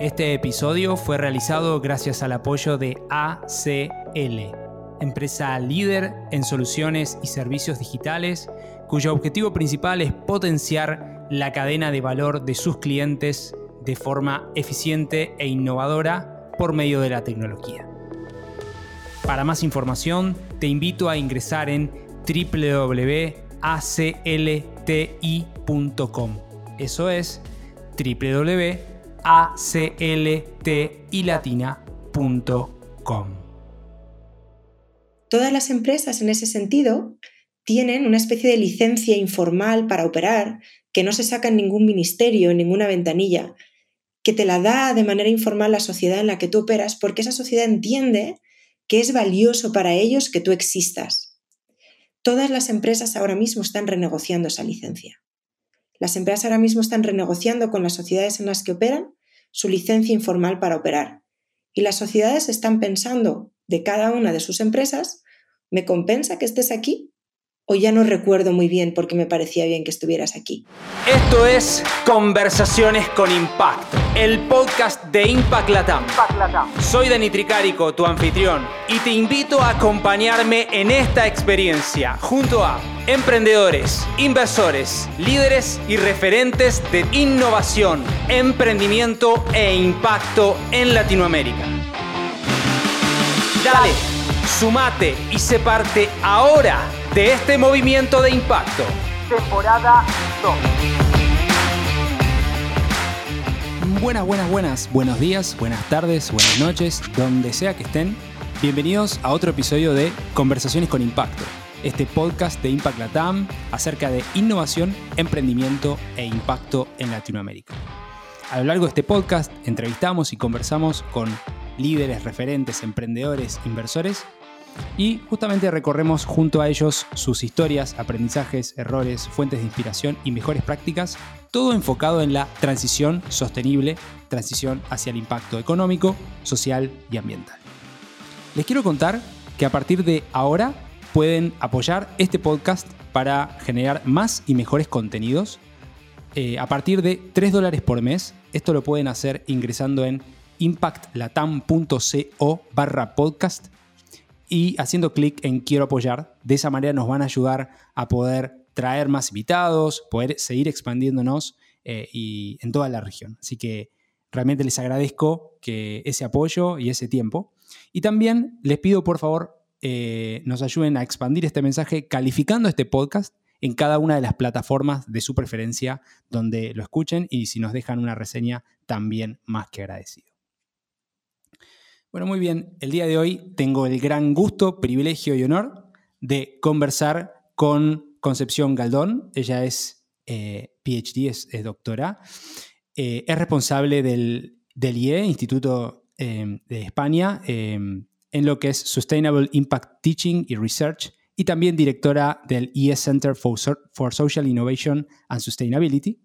Este episodio fue realizado gracias al apoyo de ACL, empresa líder en soluciones y servicios digitales cuyo objetivo principal es potenciar la cadena de valor de sus clientes de forma eficiente e innovadora por medio de la tecnología. Para más información, te invito a ingresar en www.aclti.com. Eso es www.acltilatina.com. Todas las empresas en ese sentido tienen una especie de licencia informal para operar que no se saca en ningún ministerio, en ninguna ventanilla, que te la da de manera informal la sociedad en la que tú operas porque esa sociedad entiende que es valioso para ellos que tú existas. Todas las empresas ahora mismo están renegociando esa licencia. Las empresas ahora mismo están renegociando con las sociedades en las que operan su licencia informal para operar. Y las sociedades están pensando de cada una de sus empresas, ¿me compensa que estés aquí? O ya no recuerdo muy bien porque me parecía bien que estuvieras aquí. Esto es Conversaciones con Impacto, el podcast de Impact Latam. Soy Dani Tricarico, tu anfitrión, y te invito a acompañarme en esta experiencia junto a emprendedores, inversores, líderes y referentes de innovación, emprendimiento e impacto en Latinoamérica. Dale, sumate y se parte ahora de este movimiento de impacto. Temporada 2. Buenas, buenas, buenas. Buenos días, buenas tardes, buenas noches, donde sea que estén. Bienvenidos a otro episodio de Conversaciones con Impacto, este podcast de Impact Latam acerca de innovación, emprendimiento e impacto en Latinoamérica. A lo largo de este podcast entrevistamos y conversamos con líderes, referentes, emprendedores, inversores y justamente recorremos junto a ellos sus historias, aprendizajes, errores, fuentes de inspiración y mejores prácticas, todo enfocado en la transición sostenible, transición hacia el impacto económico, social y ambiental. Les quiero contar que a partir de ahora pueden apoyar este podcast para generar más y mejores contenidos. Eh, a partir de 3 dólares por mes, esto lo pueden hacer ingresando en impactlatam.co barra podcast y haciendo clic en quiero apoyar. De esa manera nos van a ayudar a poder traer más invitados, poder seguir expandiéndonos eh, y en toda la región. Así que realmente les agradezco que ese apoyo y ese tiempo. Y también les pido por favor eh, nos ayuden a expandir este mensaje calificando este podcast en cada una de las plataformas de su preferencia donde lo escuchen y si nos dejan una reseña también más que agradecido. Bueno, muy bien. El día de hoy tengo el gran gusto, privilegio y honor de conversar con Concepción Galdón. Ella es eh, PhD, es, doctora. Eh, es responsable del, IE, Instituto em, de España, em, en lo que es Sustainable Impact Teaching y Research, y también directora del IE Center for Social Innovation and Sustainability.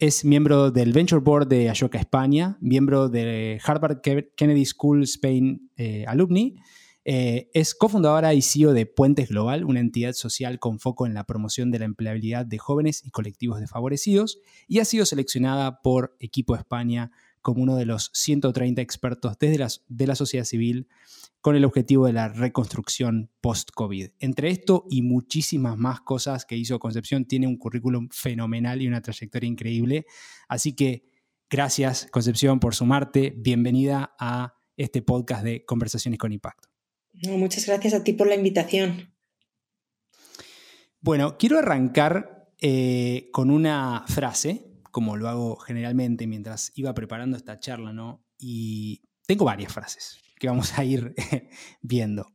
Es miembro del Venture Board de Ashoka España, miembro de Harvard Kennedy School Spain eh, Alumni. Eh, es cofundadora y CEO de Puentes Global, una entidad social con foco en la promoción de la empleabilidad de jóvenes y colectivos desfavorecidos, y ha sido seleccionada por Equipo España como uno de los 130 expertos desde de la sociedad civil con el objetivo de la reconstrucción post-COVID. Entre esto y muchísimas más cosas que hizo Concepción, tiene un currículum fenomenal y una trayectoria increíble. Así que gracias Concepción por sumarte. Bienvenida a este podcast de Conversaciones con Impacto. muchas gracias a ti por la invitación. Bueno, quiero arrancar eh, con una frase, como lo hago generalmente mientras iba preparando esta charla, ¿no? Y tengo varias frases que vamos a ir viendo.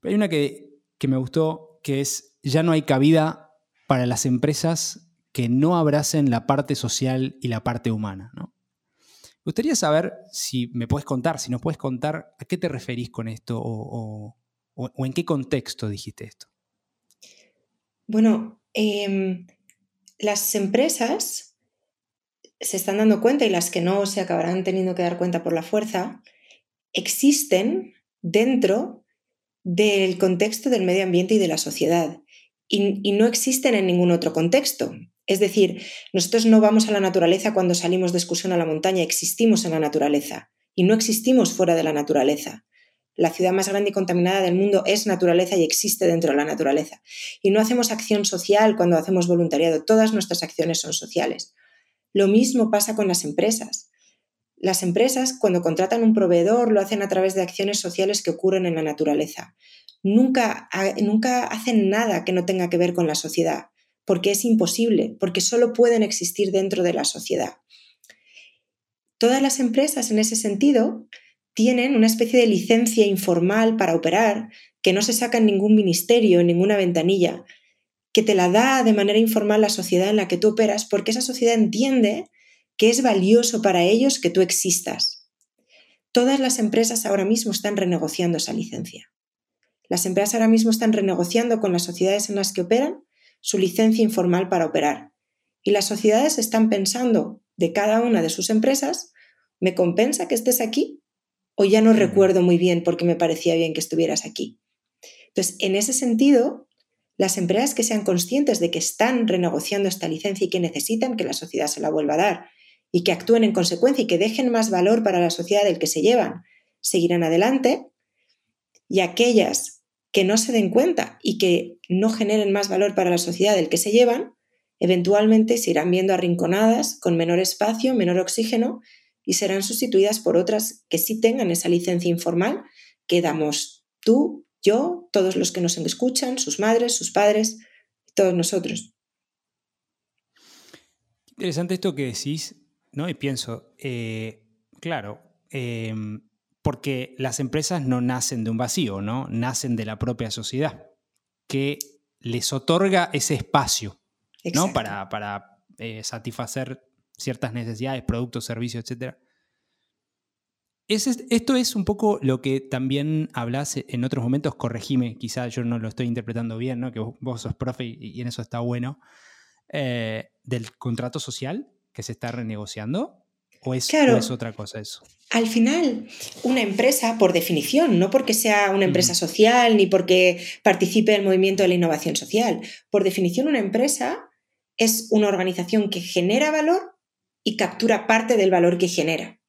Pero hay una que, me gustó, que es, ya no hay cabida para las empresas que no abracen la parte social y la parte humana. ¿no? Me gustaría saber si me puedes contar, si nos puedes contar a qué te referís con esto o, en qué contexto dijiste esto. Bueno, em, las empresas se están dando cuenta y las que no se acabarán teniendo que dar cuenta por la fuerza, existen dentro del contexto del medio ambiente y de la sociedad y, no existen en ningún otro contexto. Es decir, nosotros no vamos a la naturaleza cuando salimos de excursión a la montaña, existimos en la naturaleza y no existimos fuera de la naturaleza. La ciudad más grande y contaminada del mundo es naturaleza y existe dentro de la naturaleza. Y no hacemos acción social cuando hacemos voluntariado, todas nuestras acciones son sociales. Lo mismo pasa con las empresas. Las empresas, cuando contratan un proveedor, lo hacen a través de acciones sociales que ocurren en la naturaleza. Nunca, nunca hacen nada que no tenga que ver con la sociedad porque es imposible, porque solo pueden existir dentro de la sociedad. Todas las empresas en ese sentido tienen una especie de licencia informal para operar que no se saca en ningún ministerio, en ninguna ventanilla, que te la da de manera informal la sociedad en la que tú operas porque esa sociedad entiende que es valioso para ellos que tú existas. Todas las empresas ahora mismo están renegociando esa licencia. Las empresas ahora mismo están renegociando con las sociedades en las que operan su licencia informal para operar. Y las sociedades están pensando de cada una de sus empresas, ¿me compensa que estés aquí? O ya no recuerdo muy bien porque me parecía bien que estuvieras aquí. Entonces, en ese sentido, las empresas que sean conscientes de que están renegociando esta licencia y que necesitan que la sociedad se la vuelva a dar y que actúen en consecuencia y que dejen más valor para la sociedad del que se llevan, seguirán adelante. Y aquellas que no se den cuenta y que no generen más valor para la sociedad del que se llevan, eventualmente se irán viendo arrinconadas, con menor espacio, menor oxígeno, y serán sustituidas por otras que sí tengan esa licencia informal que damos tú, yo, todos los que nos escuchan, sus madres, sus padres, todos nosotros. Interesante esto que decís, ¿no? Y pienso, eh, claro, em, porque las empresas no nacen de un vacío, ¿no? Nacen de la propia sociedad, que les otorga ese espacio, ¿no? Para, para eh, satisfacer ciertas necesidades, productos, servicios, etc. esto es un poco lo que también hablas en otros momentos, corregime, quizá yo no lo estoy interpretando bien, ¿no? que vos, sos profe y, en eso está bueno, eh, del contrato social que se está renegociando. ¿O es, otra cosa eso? Al final, una empresa, por definición, no porque sea una empresa social ni porque participe del movimiento de la innovación social, por definición una empresa es una organización que genera valor y captura parte del valor que genera,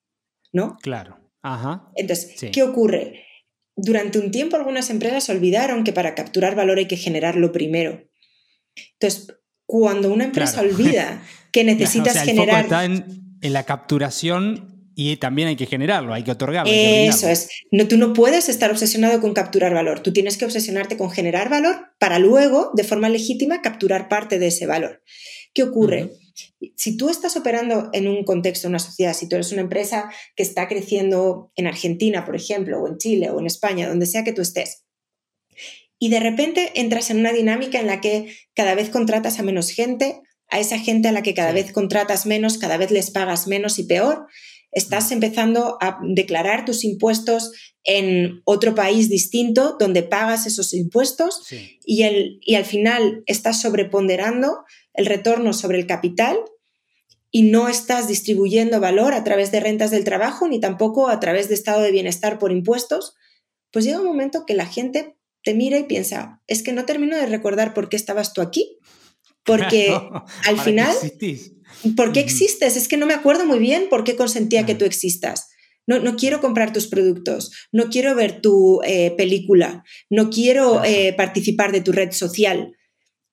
¿no? Claro. Ajá. Entonces, ¿qué ocurre? Durante un tiempo algunas empresas olvidaron que para capturar valor hay que generarlo primero. Entonces, cuando una empresa olvida que necesitas generar en la capturación y también hay que generarlo, hay que otorgarlo. Eso es. No, tú no puedes estar obsesionado con capturar valor. Tú tienes que obsesionarte con generar valor para luego, de forma legítima, capturar parte de ese valor. ¿Qué ocurre? Si tú estás operando en un contexto, en una sociedad, si tú eres una empresa que está creciendo en Argentina, por ejemplo, o en Chile, o en España, donde sea que tú estés, y de repente entras en una dinámica en la que cada vez contratas a menos gente, a esa gente a la que cada vez contratas menos, cada vez les pagas menos y peor, estás mm. empezando a declarar tus impuestos en otro país distinto donde pagas esos impuestos y, el, y al final estás sobreponderando el retorno sobre el capital y no estás distribuyendo valor a través de rentas del trabajo ni tampoco a través de estado de bienestar por impuestos, pues llega un momento que la gente te mira y piensa, es que no termino de recordar por qué estabas tú aquí. Porque al final, ¿por qué existes? Es que no me acuerdo muy bien por qué consentía que tú existas. No, no, quiero comprar tus productos, no quiero ver tu eh, película, no quiero eh, participar de tu red social,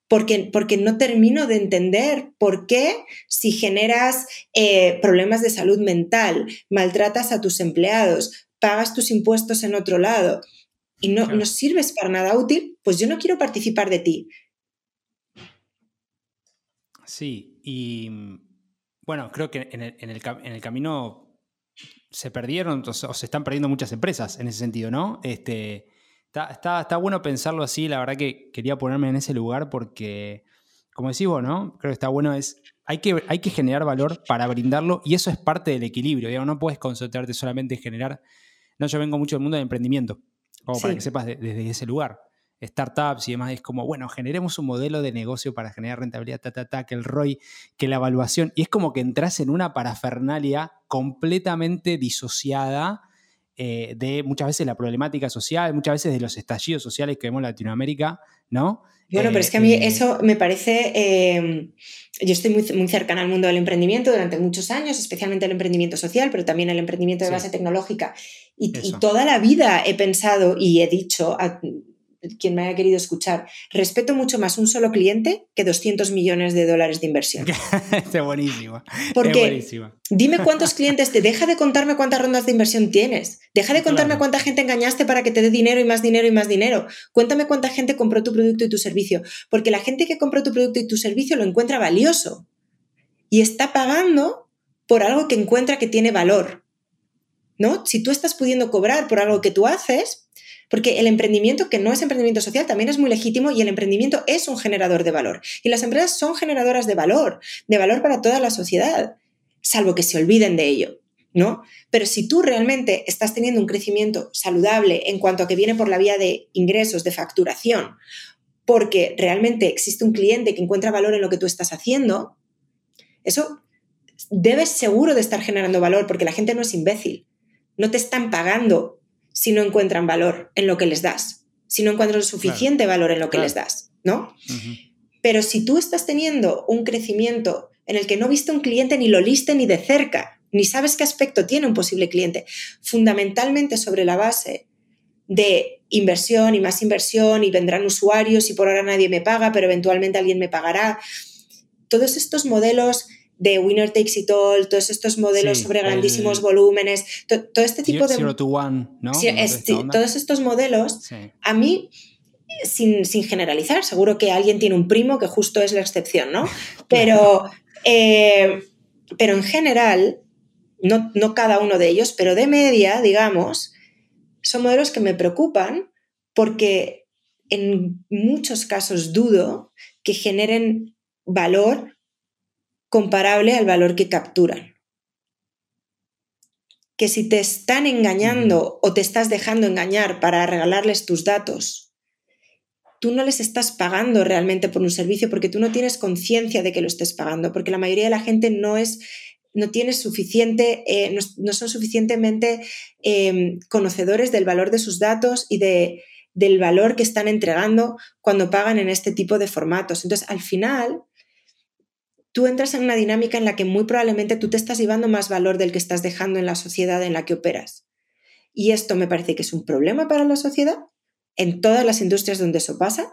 porque, porque, no termino de entender por qué si generas eh, problemas de salud mental, maltratas a tus empleados, pagas tus impuestos en otro lado y no, no sirves para nada útil, pues yo no quiero participar de ti. Sí, y bueno, creo que en el, camino se perdieron o se están perdiendo muchas empresas en ese sentido, ¿no? Este, está, está, bueno pensarlo así, la verdad que quería ponerme en ese lugar porque, como decís vos, ¿no? Creo que está bueno es, hay que, hay que generar valor para brindarlo y eso es parte del equilibrio, digamos, no puedes concentrarte solamente en generar, no, yo vengo mucho del mundo del emprendimiento, como para que sepas desde ese lugar startups y demás, es como, bueno, generemos un modelo de negocio para generar rentabilidad, ta, ta, ta, que el ROI, que la evaluación, y es como que entras en una parafernalia completamente disociada eh, de muchas veces la problemática social, muchas veces de los estallidos sociales que vemos en Latinoamérica, ¿no? Bueno, pero es que a mí eso me parece... Eh, yo estoy muy, muy cercana al mundo del emprendimiento durante muchos años, especialmente el emprendimiento social, pero también el emprendimiento de base tecnológica. Y, y, toda la vida he pensado y he dicho a, quien me haya querido escuchar, respeto mucho más un solo cliente que 200 millones de dólares de inversión. es buenísimo. Porque dime cuántos clientes te deja de contarme cuántas rondas de inversión tienes. Deja de contarme cuánta gente engañaste para que te dé dinero y más dinero y más dinero. Cuéntame cuánta gente compró tu producto y tu servicio. Porque la gente que compró tu producto y tu servicio lo encuentra valioso y está pagando por algo que encuentra que tiene valor. ¿No? Si tú estás pudiendo cobrar por algo que tú haces, porque el emprendimiento, que no es emprendimiento social, también es muy legítimo y el emprendimiento es un generador de valor. Y las empresas son generadoras de valor, de valor para toda la sociedad, salvo que se olviden de ello. ¿No? Pero si tú realmente estás teniendo un crecimiento saludable en cuanto a que viene por la vía de ingresos, de facturación, porque realmente existe un cliente que encuentra valor en lo que tú estás haciendo, eso debes seguro de estar generando valor porque la gente no es imbécil. No te están pagando si no encuentran valor en lo que les das, si no encuentran suficiente valor en lo que les das, ¿no? Pero si tú estás teniendo un crecimiento en el que no viste un cliente ni lo liste ni de cerca, ni sabes qué aspecto tiene un posible cliente, fundamentalmente sobre la base de inversión y más inversión y vendrán usuarios y por ahora nadie me paga, pero eventualmente alguien me pagará. Todos estos modelos de winner takes it all, todos estos modelos sobre grandísimos volúmenes, todo este tipo de... Zero to one, ¿no? todos estos modelos, a mí, sin, generalizar, seguro que alguien tiene un primo que justo es la excepción, ¿no? Pero, eh, pero en general, no, no cada uno de ellos, pero de media, digamos, son modelos que me preocupan porque en muchos casos dudo que generen valor comparable al valor que capturan. Que si te están engañando o te estás dejando engañar para regalarles tus datos, tú no les estás pagando realmente por un servicio porque tú no tienes conciencia de que lo estés pagando, porque la mayoría de la gente no es no tiene suficiente, eh, no, son suficientemente em, conocedores del valor de sus datos y de, del valor que están entregando cuando pagan en este tipo de formatos. Entonces, al final, tú entras en una dinámica en la que muy probablemente tú te estás llevando más valor del que estás dejando en la sociedad en la que operas. Y esto me parece que es un problema para la sociedad en todas las industrias donde eso pasa,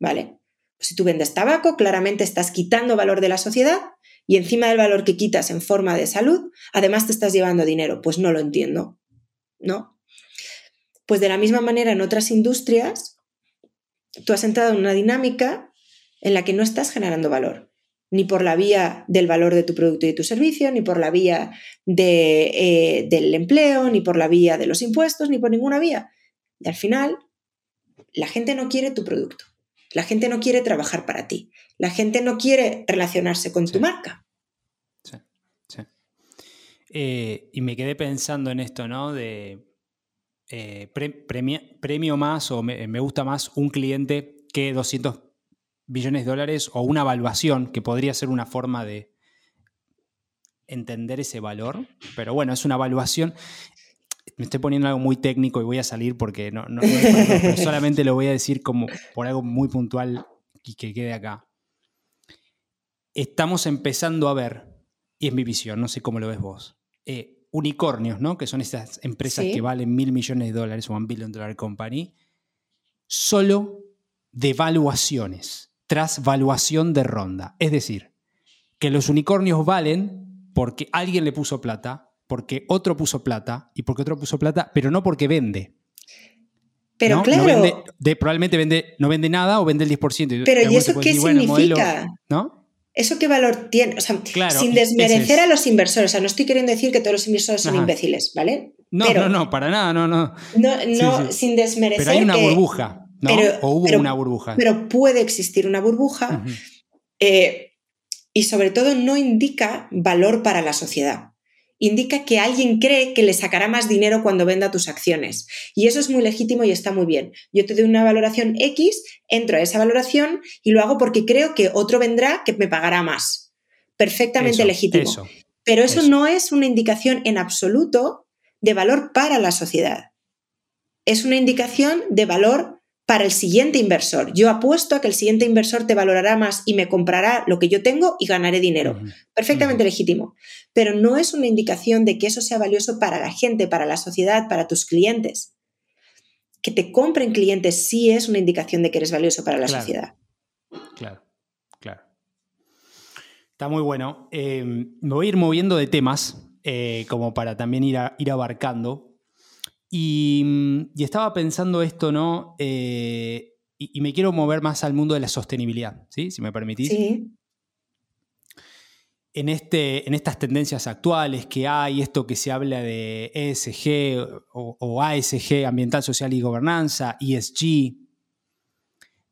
¿vale? Pues si tú vendes tabaco, claramente estás quitando valor de la sociedad y encima del valor que quitas en forma de salud, además te estás llevando dinero. Pues no lo entiendo, ¿no? Pues de la misma manera en otras industrias, tú has entrado en una dinámica en la que no estás generando valor ni por la vía del valor de tu producto y de tu servicio, ni por la vía eh, del empleo, ni por la vía de los impuestos, ni por ninguna vía. Y al final, la gente no quiere tu producto, la gente no quiere trabajar para ti, la gente no quiere relacionarse con tu marca. Sí, sí. Eh, y me quedé pensando en esto, ¿no? De eh, premio, más o me, me gusta más un cliente que 200 billones de dólares o una evaluación, que podría ser una forma de entender ese valor. Pero bueno, es una evaluación. Me estoy poniendo algo muy técnico y voy a salir porque no, solamente lo voy a decir como por algo muy puntual y que quede acá. Estamos empezando a ver, y es mi visión, no sé cómo lo ves vos, eh, unicornios, ¿no? Que son estas empresas que valen mil millones de dólares, o one billion dollar company, solo de evaluaciones tras valuación de ronda. Es decir, que los unicornios valen porque alguien le puso plata, porque otro puso plata y porque otro puso plata, pero no porque vende. Pero claro. probablemente vende, no vende nada o vende el 10%. Pero ¿y eso qué significa? ¿No? ¿Eso qué valor tiene? O sea, sin desmerecer a los inversores. O sea, no estoy queriendo decir que todos los inversores son imbéciles, ¿vale? No, no, no, para nada, no, no. No, sin desmerecer. Pero hay una burbuja. Pero, o hubo una burbuja. Pero puede existir una burbuja eh, y sobre todo no indica valor para la sociedad. Indica que alguien cree que le sacará más dinero cuando venda tus acciones. Y eso es muy legítimo y está muy bien. Yo te doy una valoración X, entro a esa valoración y lo hago porque creo que otro vendrá que me pagará más. Perfectamente legítimo. Pero eso, no es una indicación en absoluto de valor para la sociedad. Es una indicación de valor para el siguiente inversor. Yo apuesto a que el siguiente inversor te valorará más y me comprará lo que yo tengo y ganaré dinero. Perfectamente legítimo. Pero no es una indicación de que eso sea valioso para la gente, para la sociedad, para tus clientes. Que te compren clientes sí es una indicación de que eres valioso para la sociedad. Claro, claro. Está muy bueno. Eh, me voy a ir moviendo de temas eh, como para también ir, ir abarcando. Mm, y, estaba pensando esto, ¿no? Eh, y, me quiero mover más al mundo de la sostenibilidad, ¿sí? Si me permitís. Sí. En, este, en estas tendencias actuales que hay, esto que se habla de ESG o, ASG, Ambiental, Social y Gobernanza, ESG,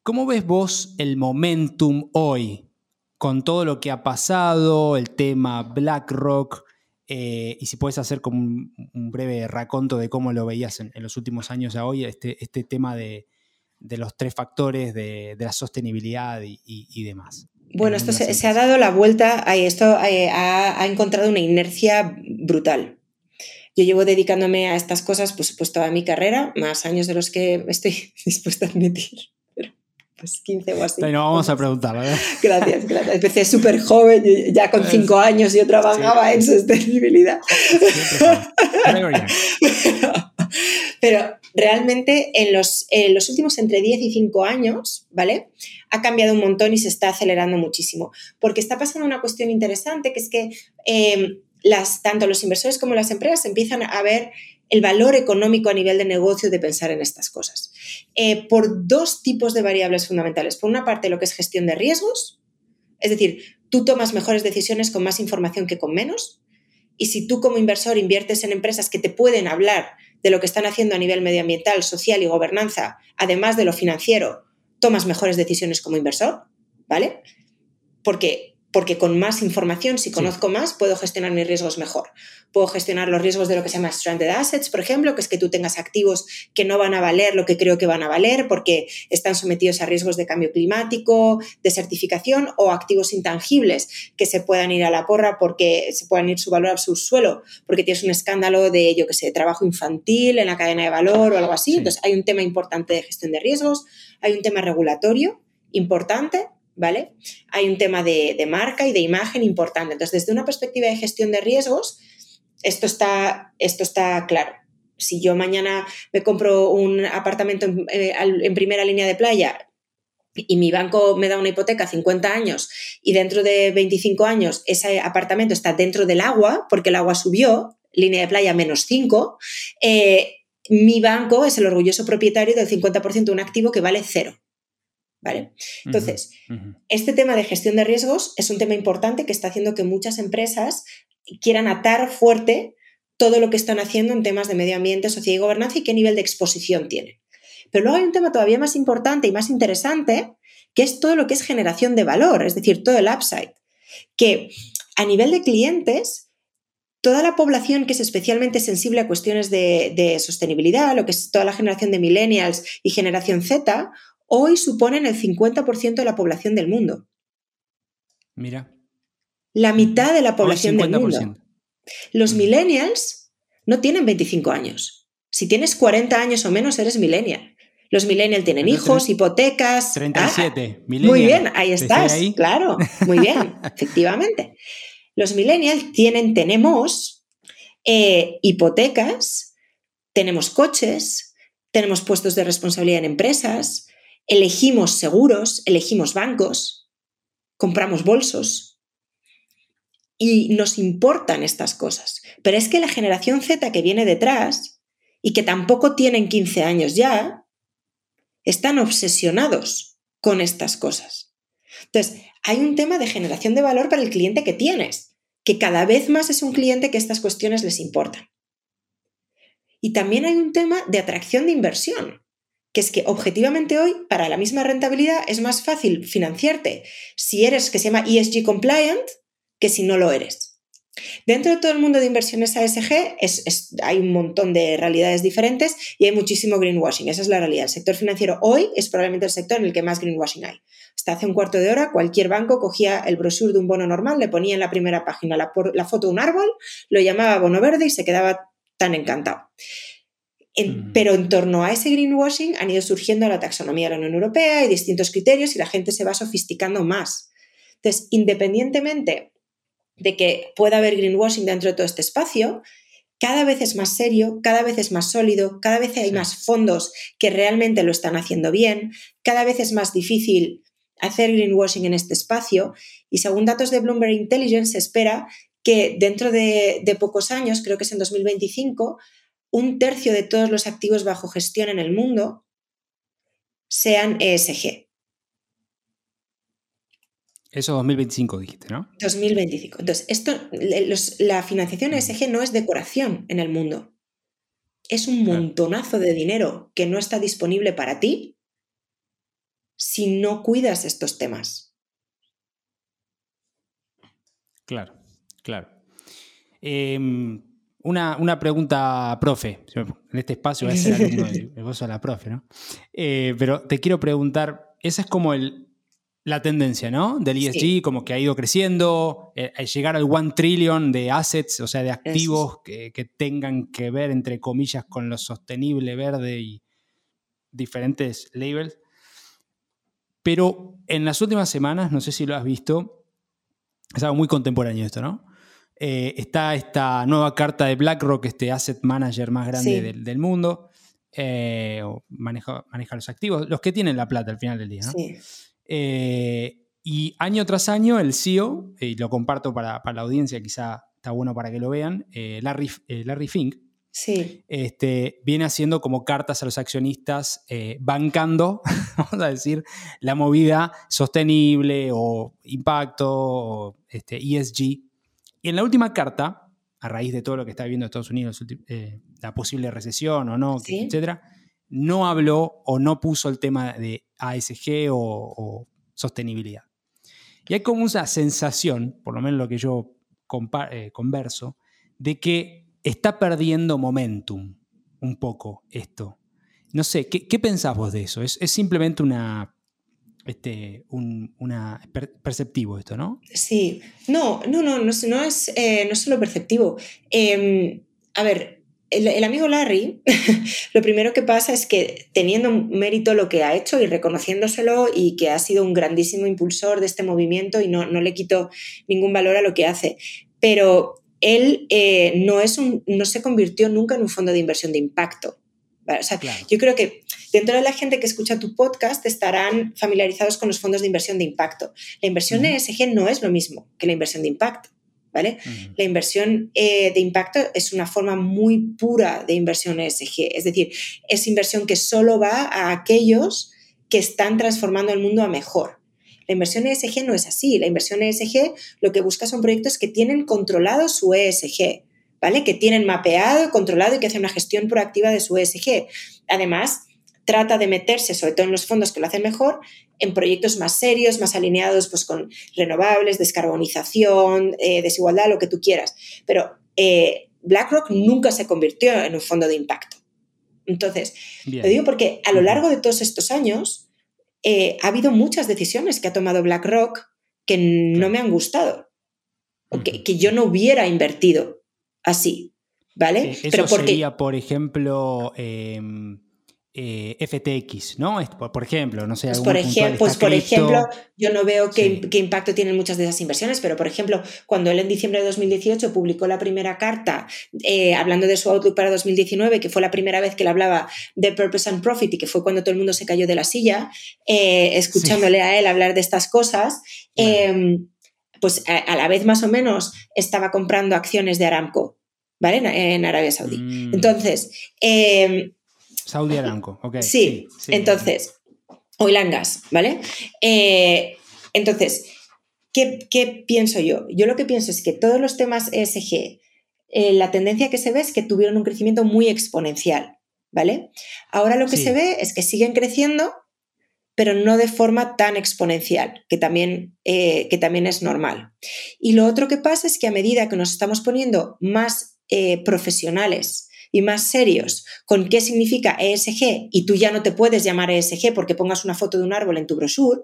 ¿cómo ves vos el momentum hoy con todo lo que ha pasado, el tema BlackRock, eh, y si puedes hacer como un, breve raconto de cómo lo veías en, los últimos años a hoy, este, este tema de, los tres factores de, la sostenibilidad y, demás. Bueno, esto se, ha dado la vuelta, esto eh, ha, encontrado una inercia brutal. Yo llevo dedicándome a estas cosas pues, pues toda mi carrera, más años de los que estoy dispuesta a admitir pues 15 o así. no vamos a preguntar, ¿verdad? Gracias, gracias. Empecé súper joven, ya con 5 años yo trabajaba en sostenibilidad. Pero realmente en los, los últimos entre 10 y 5 años, ¿vale? Ha cambiado un montón y se está acelerando muchísimo. Porque está pasando una cuestión interesante, que es que eh, las, tanto los inversores como las empresas empiezan a ver el valor económico a nivel de negocio de pensar en estas cosas. Eh, por dos tipos de variables fundamentales. Por una parte, lo que es gestión de riesgos, es decir, tú tomas mejores decisiones con más información que con menos. Y si tú como inversor inviertes en empresas que te pueden hablar de lo que están haciendo a nivel medioambiental, social y gobernanza, además de lo financiero, tomas mejores decisiones como inversor, ¿vale? Porque porque con más información, si conozco más, puedo gestionar mis riesgos mejor. Puedo gestionar los riesgos de lo que se llama stranded assets, por ejemplo, que es que tú tengas activos que no van a valer lo que creo que van a valer porque están sometidos a riesgos de cambio climático, de certificación o activos intangibles que se puedan ir a la porra porque se puedan ir su valor a su suelo porque tienes un escándalo de, yo que sé, trabajo infantil en la cadena de valor o algo así. Entonces, hay un tema importante de gestión de riesgos, hay un tema regulatorio importante ¿vale? Hay un tema de, marca y de imagen importante. Entonces, desde una perspectiva de gestión de riesgos, esto está, esto está claro. Si yo mañana me compro un apartamento en, eh, primera línea de playa y mi banco me da una hipoteca 50 años y dentro de 25 años ese apartamento está dentro del agua porque el agua subió, línea de playa menos 5, eh, mi banco es el orgulloso propietario del 50% de un activo que vale cero. ¿Vale? Entonces, este tema de gestión de riesgos es un tema importante que está haciendo que muchas empresas quieran atar fuerte todo lo que están haciendo en temas de medio ambiente, sociedad y gobernanza y qué nivel de exposición tienen. Pero luego hay un tema todavía más importante y más interesante, que es todo lo que es generación de valor, es decir, todo el upside. Que a nivel de clientes, toda la población que es especialmente sensible a cuestiones de, de, sostenibilidad, lo que es toda la generación de millennials y generación Z, hoy suponen el 50% de la población del mundo. Mira. La mitad de la población del mundo. Los mm. millennials no tienen 25 años. Si tienes 40 años o menos, eres millennial. Los millennials tienen hijos, hipotecas. 37. Ah, muy bien, ahí estás. Claro, muy bien, efectivamente. Los millennials tienen, tenemos eh, hipotecas, tenemos coches, tenemos puestos de responsabilidad en empresas, elegimos seguros, elegimos bancos, compramos bolsos y nos importan estas cosas. Pero es que la generación Z que viene detrás y que tampoco tienen 15 años ya, están obsesionados con estas cosas. Entonces, hay un tema de generación de valor para el cliente que tienes, que cada vez más es un cliente que estas cuestiones les importan. Y también hay un tema de atracción de inversión que es que objetivamente hoy, para la misma rentabilidad, es más fácil financiarte si eres, que se llama ESG compliant, que si no lo eres. Dentro de todo el mundo de inversiones ASG hay un montón de realidades diferentes y hay muchísimo greenwashing. Esa es la realidad. El sector financiero hoy es probablemente el sector en el que más greenwashing hay. Hasta hace un cuarto de hora, cualquier banco cogía el brochure de un bono normal, le ponía en la primera página la, la foto de un árbol, lo llamaba bono verde y se quedaba tan encantado. Pero en torno a ese greenwashing han ido surgiendo la taxonomía de la Unión Europea y distintos criterios y la gente se va sofisticando más. Entonces, independientemente de que pueda haber greenwashing dentro de todo este espacio, cada vez es más serio, cada vez es más sólido, cada vez hay más fondos que realmente lo están haciendo bien, cada vez es más difícil hacer greenwashing en este espacio y según datos de Bloomberg Intelligence se espera que dentro de, de pocos años, creo que es en 2025, un tercio de todos los activos bajo gestión en el mundo sean ESG. Eso 2025 dijiste, ¿no? 2025. Entonces, esto, la financiación ESG no es decoración en el mundo. Es un montonazo de dinero que no está disponible para ti si no cuidas estos temas. Claro, claro. Em, una, pregunta, profe. En este espacio a ser alumno de, vos a la profe, ¿no? Eh, pero te quiero preguntar, esa es como el, la tendencia, ¿no? Del ESG, como que ha ido creciendo, eh, llegar al one trillion de assets, o sea, de activos que, tengan que ver, entre comillas, con lo sostenible, verde y diferentes labels. Pero en las últimas semanas, no sé si lo has visto, es algo muy contemporáneo esto, ¿no? Eh, está esta nueva carta de BlackRock, este asset manager más grande del, mundo, eh, maneja, maneja, los activos, los que tienen la plata al final del día, ¿no? Sí. Eh, y año tras año el CEO, y lo comparto para, la audiencia, quizá está bueno para que lo vean, Larry, Larry Fink, sí. este, viene haciendo como cartas a los accionistas, bancando, vamos a decir, la movida sostenible o impacto o este, ESG. Y en la última carta, a raíz de todo lo que está viviendo Estados Unidos, la posible recesión o no, etcétera, no habló o no puso el tema de ASG o, sostenibilidad. Y hay como una sensación, por lo menos lo que yo eh, converso, de que está perdiendo momentum un poco esto. No sé, ¿qué, pensás vos de eso? Es, simplemente una, este, una perceptivo esto, ¿no? Sí, no, no, no, no, no es, eh, no solo perceptivo. Em, a ver, el, amigo Larry, lo primero que pasa es que teniendo mérito lo que ha hecho y reconociéndoselo y que ha sido un grandísimo impulsor de este movimiento y no, le quito ningún valor a lo que hace, pero él eh, no, es un, no se convirtió nunca en un fondo de inversión de impacto. Yo creo que dentro de la gente que escucha tu podcast estarán familiarizados con los fondos de inversión de impacto. La inversión ESG no es lo mismo que la inversión de impacto. ¿vale? La inversión eh, de impacto es una forma muy pura de inversión ESG, es decir, es inversión que solo va a aquellos que están transformando el mundo a mejor. La inversión ESG no es así, la inversión ESG lo que busca son proyectos que tienen controlado su ESG, ¿vale? Que tienen mapeado, controlado y que hacen una gestión proactiva de su ESG. Además, trata de meterse, sobre todo en los fondos que lo hacen mejor, en proyectos más serios, más alineados pues, con renovables, descarbonización, eh, desigualdad, lo que tú quieras. Pero eh, BlackRock nunca se convirtió en un fondo de impacto. Entonces, lo digo porque a lo largo de todos estos años eh, ha habido muchas decisiones que ha tomado BlackRock que no me han gustado, o que, yo no hubiera invertido así, ¿vale? Eso Pero porque, sería, por ejemplo, em, eh, FTX, ¿no? Por, ejemplo, no sé. Pues, por, pues por ejemplo, yo no veo qué, impacto tienen muchas de esas inversiones, pero por ejemplo, cuando él en diciembre de 2018 publicó la primera carta eh, hablando de su outlook para 2019, que fue la primera vez que le hablaba de Purpose and Profit y que fue cuando todo el mundo se cayó de la silla, eh, escuchándole a él hablar de estas cosas, em, pues a, la vez más o menos estaba comprando acciones de Aramco, ¿vale? En, Arabia Saudí. Mm. Entonces, em, Saudi Aramco, ok. Sí, entonces, oil and gas, ¿vale? Eh, entonces, ¿qué, pienso yo? Yo lo que pienso es que todos los temas ESG, eh, la tendencia que se ve es que tuvieron un crecimiento muy exponencial, ¿vale? Ahora lo que se ve es que siguen creciendo, pero no de forma tan exponencial, que también, eh, que también es normal. Y lo otro que pasa es que a medida que nos estamos poniendo más profesionales, y más serios con qué significa ESG y tú ya no te puedes llamar ESG porque pongas una foto de un árbol en tu brochure,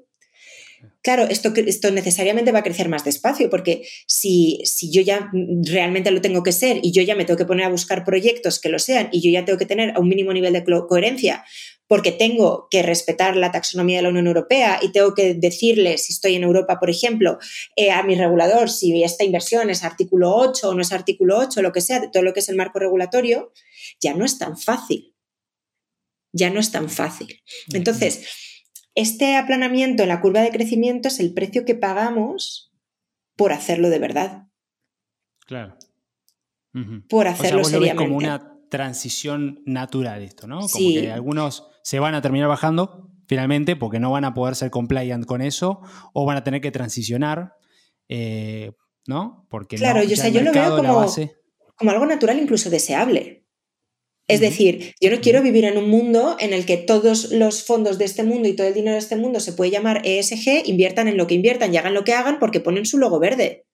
Claro, esto, esto necesariamente va a crecer más despacio, porque si, si yo ya realmente lo tengo que ser y yo ya me tengo que poner a buscar proyectos que lo sean y yo ya tengo que tener un mínimo nivel de coherencia porque tengo que respetar la taxonomía de la Unión Europea y tengo que decirle, si estoy en Europa, por ejemplo, eh, a mi regulador si esta inversión es artículo 8 o no es artículo 8, lo que sea, de todo lo que es el marco regulatorio, ya no es tan fácil. Ya no es tan fácil. Entonces, este aplanamiento en la curva de crecimiento es el precio que pagamos por hacerlo de verdad. Claro. Por hacerlo seriamente. como una transición natural esto, ¿no? Como que algunos se van a terminar bajando finalmente porque no van a poder ser compliant con eso o van a tener que transicionar, eh, ¿no? Porque claro, yo, yo lo veo como, como algo natural, incluso deseable. Es decir, yo no quiero vivir en un mundo en el que todos los fondos de este mundo y todo el dinero de este mundo se puede llamar ESG, inviertan en lo que inviertan y hagan lo que hagan porque ponen su logo verde.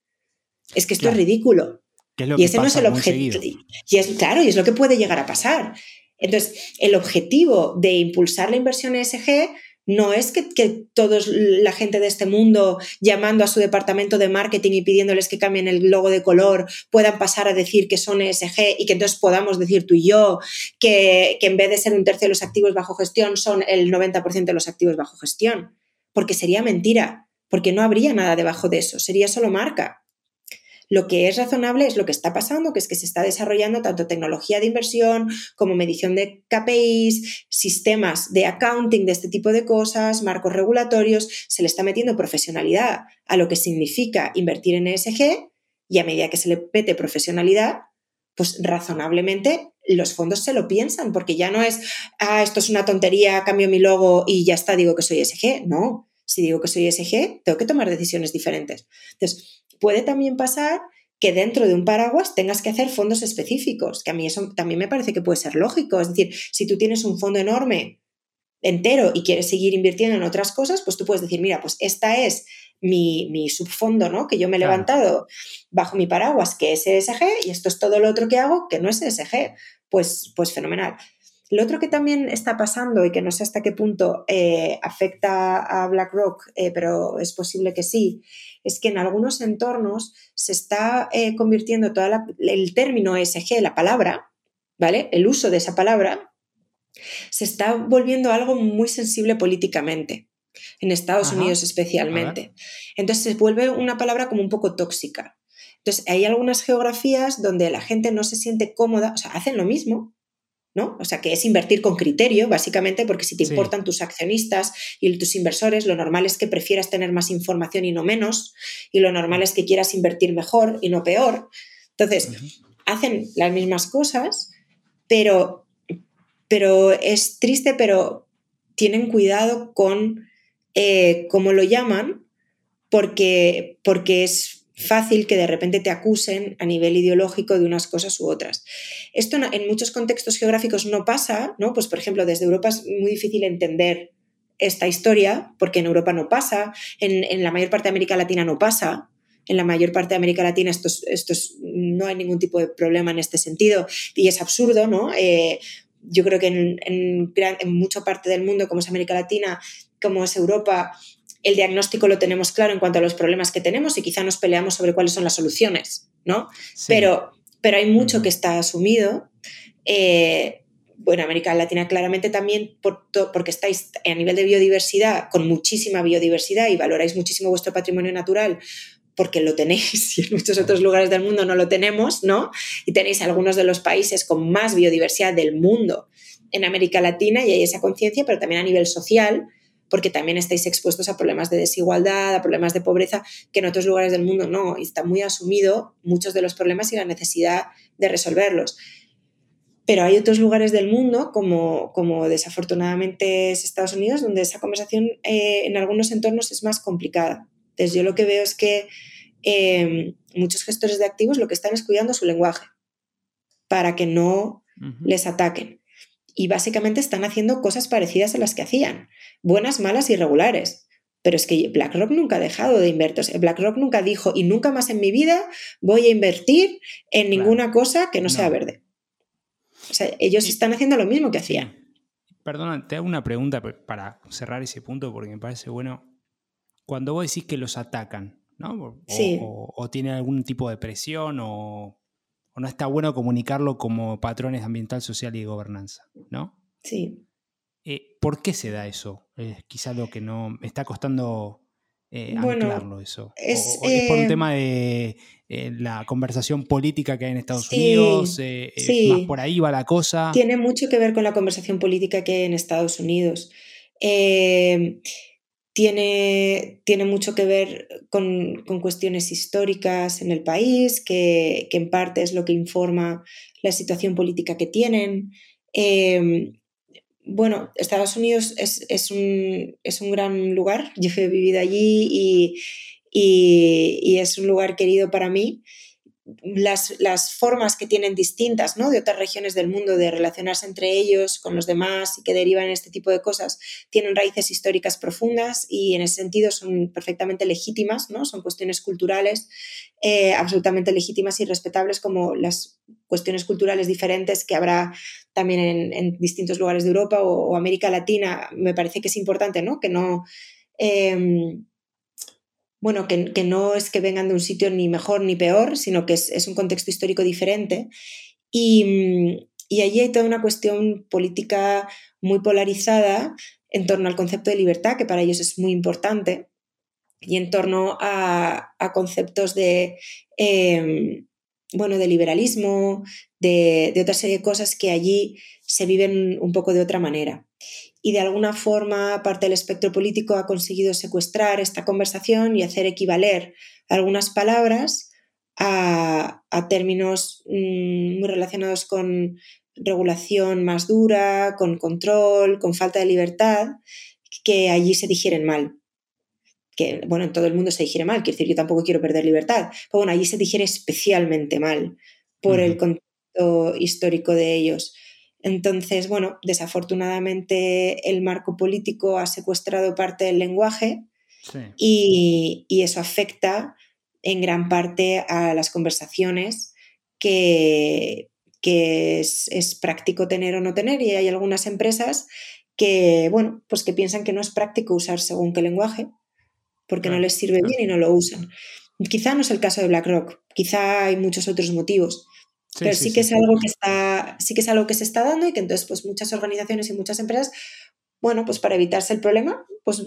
Es que esto es ridículo y ese no es el objetivo. Y es claro, y es lo que puede llegar a pasar. Entonces, el objetivo de impulsar la inversión ESG no es que, que todos la gente de este mundo llamando a su departamento de marketing y pidiéndoles que cambien el logo de color puedan pasar a decir que son ESG y que entonces podamos decir tú y yo que, que en vez de ser un tercio de los activos bajo gestión son el 90% de los activos bajo gestión. Porque sería mentira, porque no habría nada debajo de eso, sería solo marca. Lo que es razonable es lo que está pasando, que es que se está desarrollando tanto tecnología de inversión como medición de KPIs, sistemas de accounting de este tipo de cosas, marcos regulatorios, se le está metiendo profesionalidad a lo que significa invertir en ESG y a medida que se le mete profesionalidad, pues razonablemente los fondos se lo piensan, porque ya no es, ah, esto es una tontería, cambio mi logo y ya está, digo que soy ESG. No, si digo que soy ESG, tengo que tomar decisiones diferentes. Entonces, puede también pasar que dentro de un paraguas tengas que hacer fondos específicos, que a mí eso también me parece que puede ser lógico. Es decir, si tú tienes un fondo enorme entero y quieres seguir invirtiendo en otras cosas, pues tú puedes decir, mira, pues esta es mi, subfondo, ¿no? Que yo me he levantado bajo mi paraguas, que es ESG, y esto es todo lo otro que hago, que no es ESG. Pues, pues fenomenal. Lo otro que también está pasando y que no sé hasta qué punto eh, afecta a BlackRock, eh, pero es posible que sí, es que en algunos entornos se está eh, convirtiendo todo el término ESG, la palabra, ¿vale? El uso de esa palabra, se está volviendo algo muy sensible políticamente, en Estados Unidos especialmente. Entonces se vuelve una palabra como un poco tóxica. Entonces hay algunas geografías donde la gente no se siente cómoda, o sea, hacen lo mismo, ¿no? O sea, que es invertir con criterio, básicamente, porque si te importan tus accionistas y tus inversores, lo normal es que prefieras tener más información y no menos, y lo normal es que quieras invertir mejor y no peor. Entonces, hacen las mismas cosas, pero, pero es triste, pero tienen cuidado con eh, cómo lo llaman, porque, porque es fácil que de repente te acusen a nivel ideológico de unas cosas u otras. Esto en muchos contextos geográficos no pasa, ¿no? Pues por ejemplo, desde Europa es muy difícil entender esta historia, porque en Europa no pasa, en, la mayor parte de América Latina no pasa, en la mayor parte de América Latina esto, no hay ningún tipo de problema en este sentido y es absurdo, ¿no? Eh, yo creo que en, en, en, mucha parte del mundo, como es América Latina, como es Europa, el diagnóstico lo tenemos claro en cuanto a los problemas que tenemos y quizá nos peleamos sobre cuáles son las soluciones, ¿no? Pero, pero hay mucho que está asumido. Eh, bueno, América Latina claramente también porque estáis a nivel de biodiversidad con muchísima biodiversidad y valoráis muchísimo vuestro patrimonio natural porque lo tenéis y en muchos otros lugares del mundo no lo tenemos, ¿no? Y tenéis algunos de los países con más biodiversidad del mundo en América Latina y hay esa conciencia, pero también a nivel social porque también estáis expuestos a problemas de desigualdad, a problemas de pobreza, que en otros lugares del mundo no, y está muy asumido muchos de los problemas y la necesidad de resolverlos. Pero hay otros lugares del mundo, como, como desafortunadamente es Estados Unidos, donde esa conversación eh, en algunos entornos es más complicada. Entonces yo lo que veo es que eh, muchos gestores de activos lo que están es cuidando su lenguaje para que no les ataquen y básicamente están haciendo cosas parecidas a las que hacían, buenas, malas y regulares. Pero es que BlackRock nunca ha dejado de invertir. BlackRock nunca dijo, y nunca más en mi vida voy a invertir en ninguna cosa que no, sea verde. O sea, ellos están haciendo lo mismo que hacían. Perdona, te hago una pregunta para cerrar ese punto porque me parece bueno. cuando vos decís que los atacan, ¿no? O, o, tienen algún tipo de presión o, no está bueno comunicarlo como patrones ambiental, social y gobernanza, ¿no? Sí. Eh, ¿Por qué se da eso? Es quizá lo que no me está costando eh, anclarlo eso. Es, o, es por un eh, tema de la conversación política que hay en Estados Unidos. Sí. Más por ahí va la cosa. Tiene mucho que ver con la conversación política que hay en Estados Unidos. Eh, tiene, tiene mucho que ver con, cuestiones históricas en el país, que, en parte es lo que informa la situación política que tienen. Em, bueno, Estados Unidos es, un, es, un, gran lugar, yo he vivido allí y, y es un lugar querido para mí las, las, formas que tienen distintas ¿no? de otras regiones del mundo de relacionarse entre ellos, con los demás y que derivan este tipo de cosas, tienen raíces históricas profundas y en ese sentido son perfectamente legítimas, ¿no? son cuestiones culturales eh, absolutamente legítimas y respetables como las cuestiones culturales diferentes que habrá también en, distintos lugares de Europa o, América Latina. Me parece que es importante ¿no? que no... Em, bueno, que, no es que vengan de un sitio ni mejor ni peor, sino que es, un contexto histórico diferente. Y, allí hay toda una cuestión política muy polarizada en torno al concepto de libertad, que para ellos es muy importante, y en torno a, conceptos de, em, bueno, de liberalismo, de, de otra serie de cosas que allí se viven un poco de otra manera y de alguna forma parte del espectro político ha conseguido secuestrar esta conversación y hacer equivaler algunas palabras a, términos mm, muy relacionados con regulación más dura, con control, con falta de libertad, que allí se digieren mal. Que, bueno, en todo el mundo se digiere mal, quiero decir, yo tampoco quiero perder libertad, pero bueno, allí se digiere especialmente mal por el contexto histórico de ellos. Entonces, bueno, desafortunadamente el marco político ha secuestrado parte del lenguaje y, eso afecta en gran parte a las conversaciones que, es, práctico tener o no tener. Y hay algunas empresas que, bueno, pues que piensan que no es práctico usar según qué lenguaje porque no les sirve bien y no lo usan. Quizá no es el caso de BlackRock, quizá hay muchos otros motivos, pero sí, que es algo que está, sí que es algo que se está dando y que entonces pues muchas organizaciones y muchas empresas, bueno, pues para evitarse el problema, pues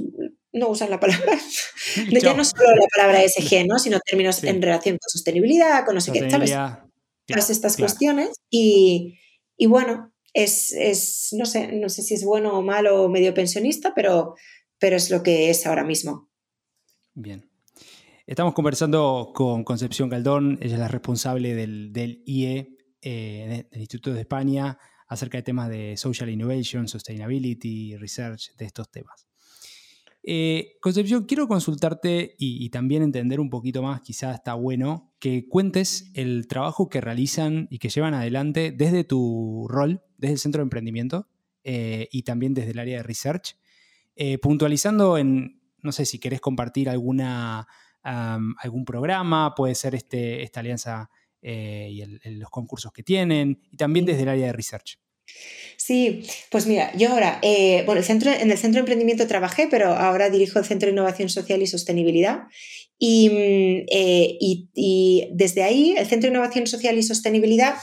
no usan la palabra. ya no solo la palabra SG, ¿no? Sino términos en relación con sostenibilidad, con no sé qué, ¿sabes? Todas estas cuestiones. Y, y bueno, es, es, no sé, no sé si es bueno o malo o medio pensionista, pero, pero es lo que es ahora mismo. Bien. Estamos conversando con Concepción Galdón, ella es la responsable del, IE, eh, del Instituto de España, acerca de temas de social innovation, sustainability, research, de estos temas. Eh, Concepción, quiero consultarte y, también entender un poquito más, quizás está bueno, que cuentes el trabajo que realizan y que llevan adelante desde tu rol, desde el Centro de Emprendimiento eh, y también desde el área de research, puntualizando en, no sé si querés compartir alguna algún programa, puede ser este, esta alianza eh, y los concursos que tienen, y también desde el área de research. Sí, pues mira, yo ahora, eh, bueno, el centro, en el Centro de Emprendimiento trabajé, pero ahora dirijo el Centro de Innovación Social y Sostenibilidad. Y, mm, eh, y, y desde ahí, el Centro de Innovación Social y Sostenibilidad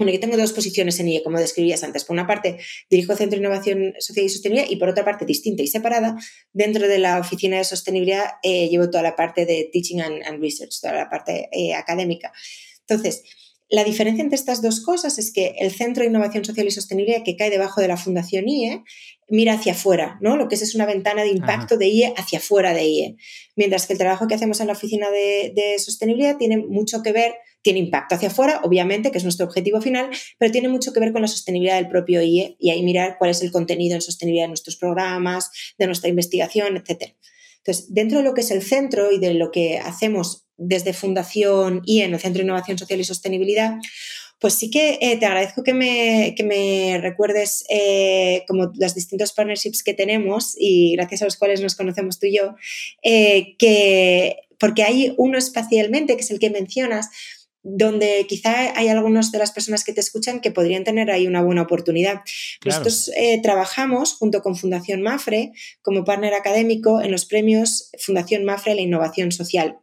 bueno, yo tengo dos posiciones en ella, como describías antes. Por una parte, dirijo Centro de Innovación Social y Sostenibilidad y por otra parte, distinta y separada, dentro de la Oficina de Sostenibilidad eh, llevo toda la parte de Teaching and, Research, toda la parte eh, académica. Entonces, la diferencia entre estas dos cosas es que el Centro de Innovación Social y Sostenibilidad, que cae debajo de la Fundación IE, mira hacia afuera, ¿no? Lo que es es una ventana de impacto de IE hacia afuera de IE. Mientras que el trabajo que hacemos en la Oficina de, de Sostenibilidad tiene mucho que ver tiene impacto hacia afuera, obviamente, que es nuestro objetivo final, pero tiene mucho que ver con la sostenibilidad del propio IE y ahí mirar cuál es el contenido en sostenibilidad de nuestros programas, de nuestra investigación, etc. Entonces, dentro de lo que es el centro y de lo que hacemos desde Fundación IE en el Centro de Innovación Social y Sostenibilidad, pues sí que eh, te agradezco que me, me recuerdes eh, como las distintos partnerships que tenemos y gracias a los cuales nos conocemos tú y yo, eh, que porque hay uno espacialmente, que es el que mencionas, donde quizá hay algunas de las personas que te escuchan que podrían tener ahí una buena oportunidad. Nosotros eh, trabajamos junto con Fundación Mafre como partner académico en los premios Fundación Mafre a la Innovación Social.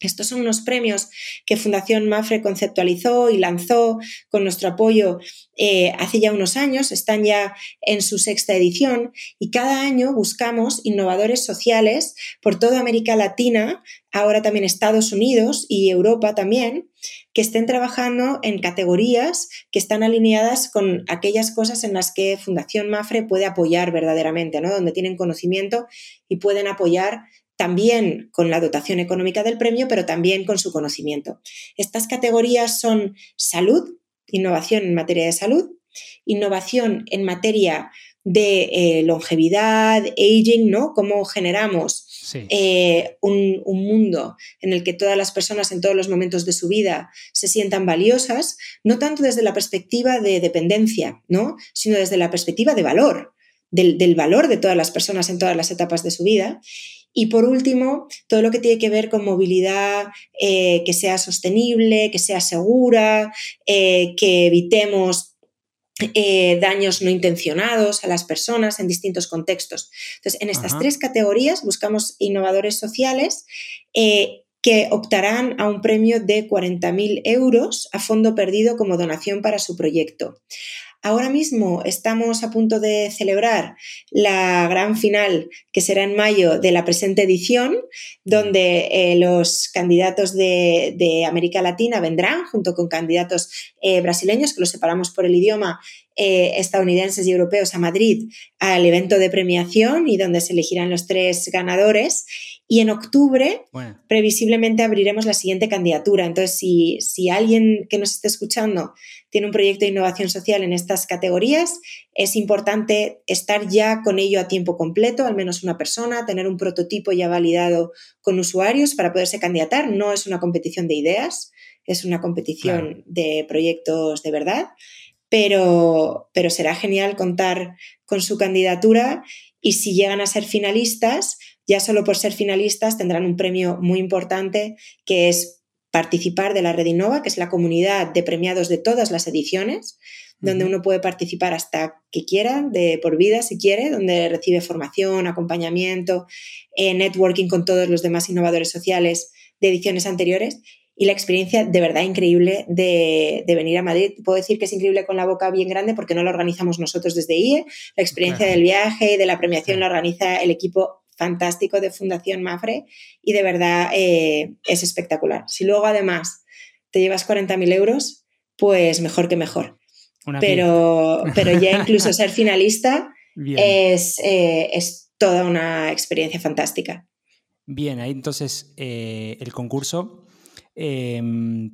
Estos son unos premios que Fundación Mafre conceptualizó y lanzó con nuestro apoyo eh, hace ya unos años, están ya en su sexta edición y cada año buscamos innovadores sociales por toda América Latina, ahora también Estados Unidos y Europa también, que estén trabajando en categorías que están alineadas con aquellas cosas en las que Fundación Mafre puede apoyar verdaderamente, ¿no? donde tienen conocimiento y pueden apoyar también con la dotación económica del premio, pero también con su conocimiento. Estas categorías son salud, innovación en materia de salud, innovación en materia de eh, longevidad, aging, ¿no? Cómo generamos eh, un, mundo en el que todas las personas en todos los momentos de su vida se sientan valiosas, no tanto desde la perspectiva de dependencia, ¿no? Sino desde la perspectiva de valor, del, valor de todas las personas en todas las etapas de su vida. Y por último, todo lo que tiene que ver con movilidad eh, que sea sostenible, que sea segura, eh, que evitemos eh, daños no intencionados a las personas en distintos contextos. Entonces, en estas tres categorías buscamos innovadores sociales que optarán a un premio de 40.000 euros a fondo perdido como donación para su proyecto. Ahora mismo estamos a punto de celebrar la gran final que será en mayo de la presente edición, donde eh, los candidatos de, América Latina vendrán junto con candidatos eh, brasileños, que los separamos por el idioma, eh, estadounidenses y europeos a Madrid al evento de premiación y donde se elegirán los tres ganadores. Y en octubre, previsiblemente, abriremos la siguiente candidatura. Entonces, si, si alguien que nos esté escuchando tiene un proyecto de innovación social en estas categorías, es importante estar ya con ello a tiempo completo, al menos una persona, tener un prototipo ya validado con usuarios para poderse candidatar. No es una competición de ideas, es una competición de proyectos de verdad, pero, pero será genial contar con su candidatura y si llegan a ser finalistas, ya solo por ser finalistas tendrán un premio muy importante que es participar de la Red Innova, que es la comunidad de premiados de todas las ediciones, donde uno puede participar hasta que quiera, de por vida si quiere, donde recibe formación, acompañamiento, eh, networking con todos los demás innovadores sociales de ediciones anteriores y la experiencia de verdad increíble de, venir a Madrid. Puedo decir que es increíble con la boca bien grande porque no lo organizamos nosotros desde IE. La experiencia del viaje y de la premiación la organiza el equipo fantástico de Fundación Mafre y de verdad eh, es espectacular. Si luego además te llevas 40.000 euros, pues mejor que mejor. pero, pero ya incluso ser finalista es, eh, es, toda una experiencia fantástica. Bien, ahí entonces eh, el concurso. Em,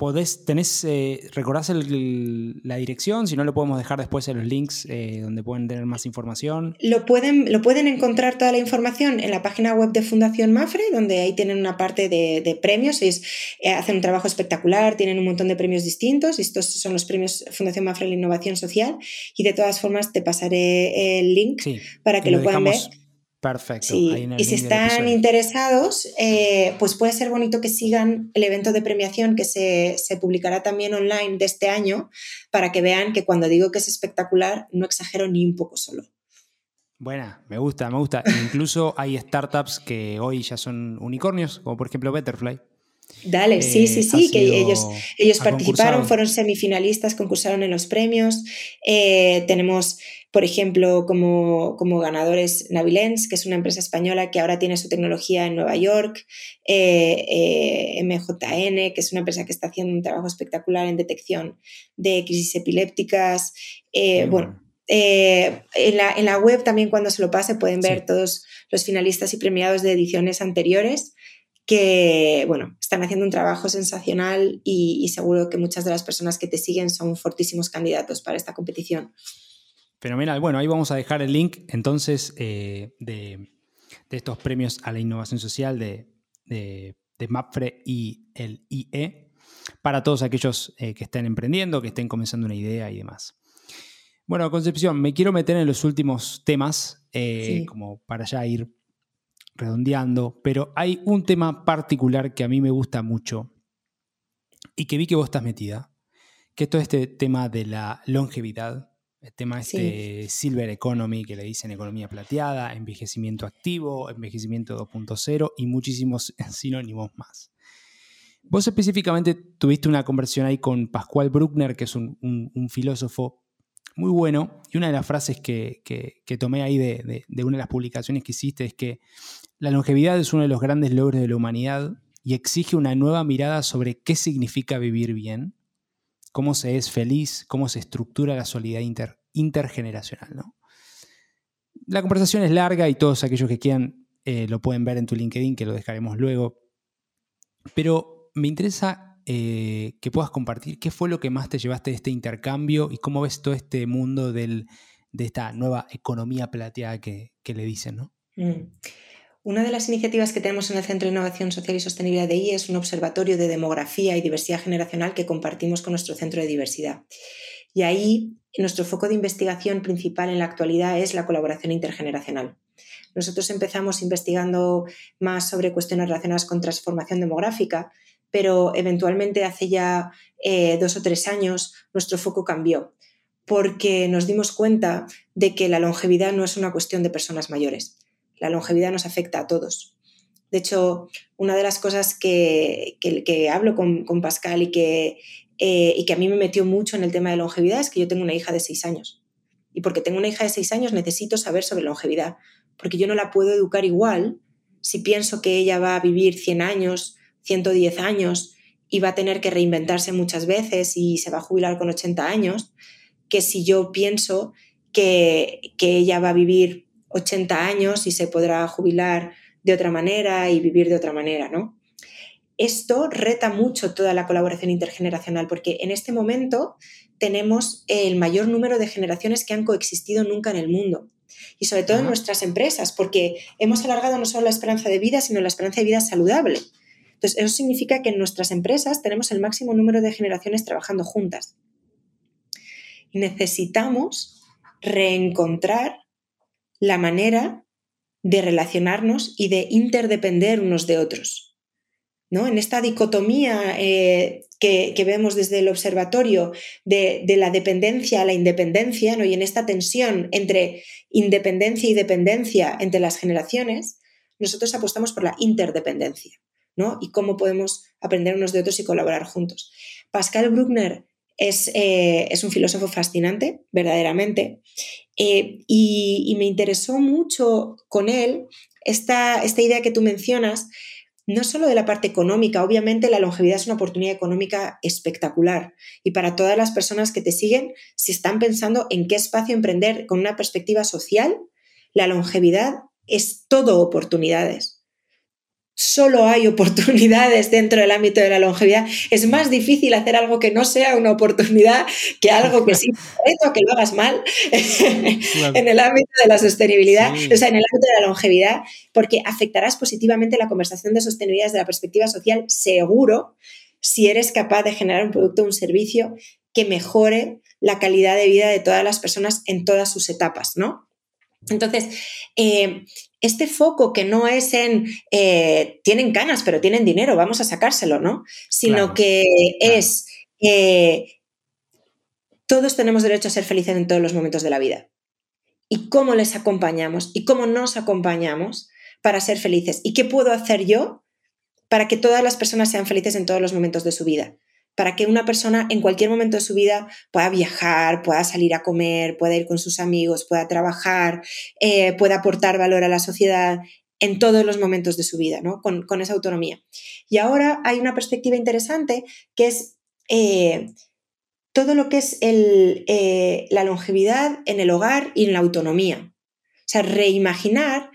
podés, tenés, eh, ¿recordás la dirección? Si no, lo podemos dejar después en los links eh, donde pueden tener más información. Lo pueden, lo pueden encontrar toda la información en la página web de Fundación Mafre, donde ahí tienen una parte de, premios. Ellos eh, hacen un trabajo espectacular, tienen un montón de premios distintos. Estos son los premios Fundación Mafre de la Innovación Social. Y de todas formas, te pasaré el link para que lo, puedan ver. Perfecto. y si están interesados, eh, pues puede ser bonito que sigan el evento de premiación que se, publicará también online de este año para que vean que cuando digo que es espectacular, no exagero ni un poco solo. Buena, me gusta, me gusta. Incluso hay startups que hoy ya son unicornios, como por ejemplo Betterfly. Dale, sí, sí, eh, sí, que ellos, ellos participaron, fueron semifinalistas, concursaron en los premios. Eh, tenemos por ejemplo, como, ganadores Navilens, que es una empresa española que ahora tiene su tecnología en Nueva York, eh, eh, MJN, que es una empresa que está haciendo un trabajo espectacular en detección de crisis epilépticas. Eh, bueno, en la, web también cuando se lo pase pueden ver todos los finalistas y premiados de ediciones anteriores que, bueno, están haciendo un trabajo sensacional y, seguro que muchas de las personas que te siguen son fortísimos candidatos para esta competición. Fenomenal. Bueno, ahí vamos a dejar el link entonces eh, de, estos premios a la innovación social de, de, MAPFRE y el IE para todos aquellos eh, que estén emprendiendo, que estén comenzando una idea y demás. Bueno, Concepción, me quiero meter en los últimos temas, eh, como para ya ir redondeando, pero hay un tema particular que a mí me gusta mucho y que vi que vos estás metida, que es todo este tema de la longevidad, el tema este Silver Economy, que le dicen economía plateada, envejecimiento activo, envejecimiento 2.0 y muchísimos sinónimos más. Vos específicamente tuviste una conversación ahí con Pascual Bruckner, que es un, filósofo muy bueno, y una de las frases que, tomé ahí de, de, una de las publicaciones que hiciste es que la longevidad es uno de los grandes logros de la humanidad y exige una nueva mirada sobre qué significa vivir bien, cómo se es feliz, cómo se estructura la solidaridad intergeneracional. ¿no? La conversación es larga y todos aquellos que quieran eh, lo pueden ver en tu LinkedIn, que lo dejaremos luego. Pero me interesa eh, que puedas compartir qué fue lo que más te llevaste de este intercambio y cómo ves todo este mundo de esta nueva economía plateada que, le dicen. ¿no? Mm. Una de las iniciativas que tenemos en el Centro de Innovación Social y Sostenibilidad de I es un observatorio de demografía y diversidad generacional que compartimos con nuestro Centro de Diversidad. Y ahí nuestro foco de investigación principal en la actualidad es la colaboración intergeneracional. Nosotros empezamos investigando más sobre cuestiones relacionadas con transformación demográfica, pero eventualmente hace ya eh, dos o tres años nuestro foco cambió porque nos dimos cuenta de que la longevidad no es una cuestión de personas mayores la longevidad nos afecta a todos. De hecho, una de las cosas que, hablo con, Pascal y que, eh, y que a mí me metió mucho en el tema de longevidad es que yo tengo una hija de seis años. Y porque tengo una hija de seis años necesito saber sobre longevidad, porque yo no la puedo educar igual si pienso que ella va a vivir 100 años, 110 años y va a tener que reinventarse muchas veces y se va a jubilar con 80 años, que si yo pienso que, que ella va a vivir 80 años y se podrá jubilar de otra manera y vivir de otra manera, ¿no? Esto reta mucho toda la colaboración intergeneracional porque en este momento tenemos el mayor número de generaciones que han coexistido nunca en el mundo y sobre todo en nuestras empresas porque hemos alargado no solo la esperanza de vida, sino la esperanza de vida saludable. Entonces, eso significa que en nuestras empresas tenemos el máximo número de generaciones trabajando juntas. Y necesitamos reencontrar la manera de relacionarnos y de interdepender unos de otros. ¿no? En esta dicotomía eh, que, vemos desde el observatorio de, la dependencia a la independencia ¿no? y en esta tensión entre independencia y dependencia entre las generaciones, nosotros apostamos por la interdependencia ¿no? y cómo podemos aprender unos de otros y colaborar juntos. Pascal Bruckner es, eh, es un filósofo fascinante, verdaderamente, eh, y, me interesó mucho con él esta, esta idea que tú mencionas, no solo de la parte económica, obviamente la longevidad es una oportunidad económica espectacular y para todas las personas que te siguen, si están pensando en qué espacio emprender con una perspectiva social, la longevidad es todo oportunidades solo hay oportunidades dentro del ámbito de la longevidad. Es más difícil hacer algo que no sea una oportunidad que algo que sí que lo hagas mal en el ámbito de la sostenibilidad, o sea, en el ámbito de la longevidad, porque afectarás positivamente la conversación de sostenibilidad desde la perspectiva social, seguro, si eres capaz de generar un producto o un servicio que mejore la calidad de vida de todas las personas en todas sus etapas, ¿no? Entonces, eh, este foco que no es en eh, tienen canas, pero tienen dinero, vamos a sacárselo, ¿no? Sino que es eh, todos tenemos derecho a ser felices en todos los momentos de la vida. ¿Y cómo les acompañamos? ¿Y cómo nos acompañamos para ser felices? ¿Y qué puedo hacer yo para que todas las personas sean felices en todos los momentos de su vida? Para que una persona en cualquier momento de su vida pueda viajar, pueda salir a comer, pueda ir con sus amigos, pueda trabajar, eh, pueda aportar valor a la sociedad en todos los momentos de su vida, ¿no? con, esa autonomía. Y ahora hay una perspectiva interesante que es eh, todo lo que es eh, la longevidad en el hogar y en la autonomía. O sea, reimaginar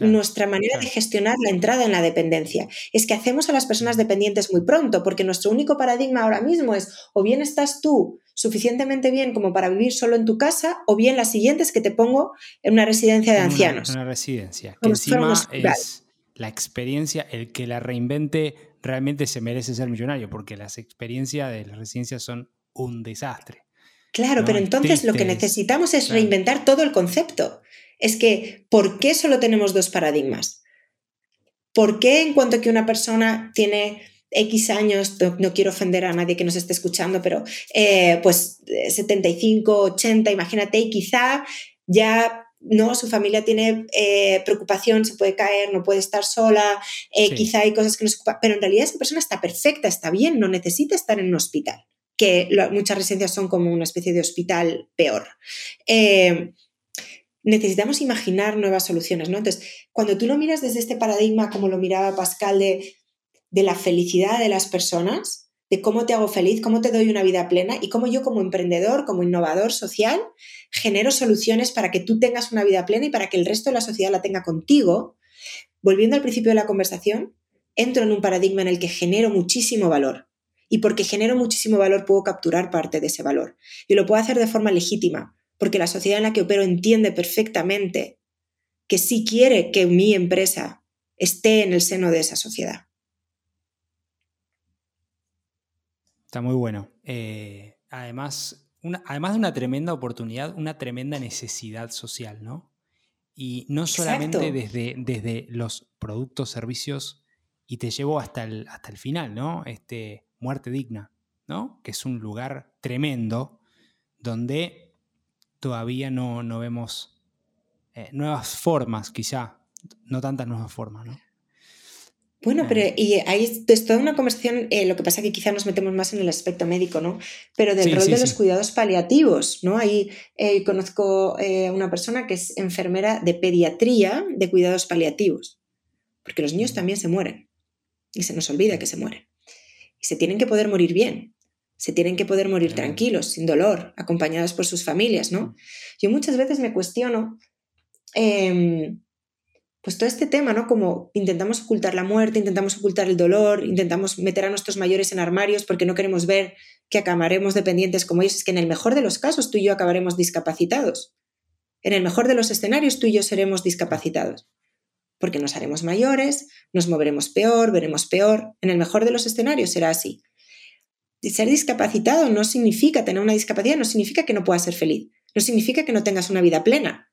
nuestra manera de gestionar la entrada en la dependencia. Es que hacemos a las personas dependientes muy pronto, porque nuestro único paradigma ahora mismo es o bien estás tú suficientemente bien como para vivir solo en tu casa, o bien la siguiente es que te pongo en una residencia de ancianos. Una, residencia, que encima es la experiencia, el que la reinvente realmente se merece ser millonario, porque las experiencias de las residencias son un desastre. Claro, pero entonces lo que necesitamos es reinventar todo el concepto es que ¿por qué solo tenemos dos paradigmas? ¿Por qué en cuanto que una persona tiene X años, no, quiero ofender a nadie que nos esté escuchando, pero eh, pues 75, 80, imagínate, y quizá ya no, su familia tiene eh, preocupación, se puede caer, no puede estar sola, eh, quizá hay cosas que no se ocupan, pero en realidad esa persona está perfecta, está bien, no necesita estar en un hospital, que muchas residencias son como una especie de hospital peor. Necesitamos imaginar nuevas soluciones, ¿no? Entonces, cuando tú lo miras desde este paradigma, como lo miraba Pascal, de, de la felicidad de las personas, de cómo te hago feliz, cómo te doy una vida plena y cómo yo como emprendedor, como innovador social, genero soluciones para que tú tengas una vida plena y para que el resto de la sociedad la tenga contigo. Volviendo al principio de la conversación, entro en un paradigma en el que genero muchísimo valor. Y porque genero muchísimo valor puedo capturar parte de ese valor. Y lo puedo hacer de forma legítima, porque la sociedad en la que opero entiende perfectamente que sí quiere que mi empresa esté en el seno de esa sociedad. Está muy bueno. Eh, además, además de una tremenda oportunidad, una tremenda necesidad social, ¿no? Y no solamente desde, desde los productos, servicios, y te llevo hasta el, hasta el final, ¿no? Este, muerte digna, ¿no? Que es un lugar tremendo donde todavía no, no vemos eh, nuevas formas, quizá, no tantas nuevas formas, ¿no? Bueno, pero y ahí es toda una conversación, eh, lo que pasa que quizá nos metemos más en el aspecto médico, ¿no? Pero del rol de los cuidados paliativos, ¿no? Ahí eh, conozco eh, una persona que es enfermera de pediatría de cuidados paliativos, porque los niños también se mueren y se nos olvida que se mueren. Y se tienen que poder morir bien, se tienen que poder morir tranquilos, sin dolor, acompañados por sus familias, ¿no? Yo muchas veces me cuestiono... Em, pues todo este tema, ¿no? Como intentamos ocultar la muerte, intentamos ocultar el dolor, intentamos meter a nuestros mayores en armarios porque no queremos ver que acabaremos dependientes como ellos, es que en el mejor de los casos tú y yo acabaremos discapacitados. En el mejor de los escenarios tú y yo seremos discapacitados. Porque nos haremos mayores, nos moveremos peor, veremos peor. En el mejor de los escenarios será así. Ser discapacitado no significa tener una discapacidad, no significa que no puedas ser feliz, no significa que no tengas una vida plena.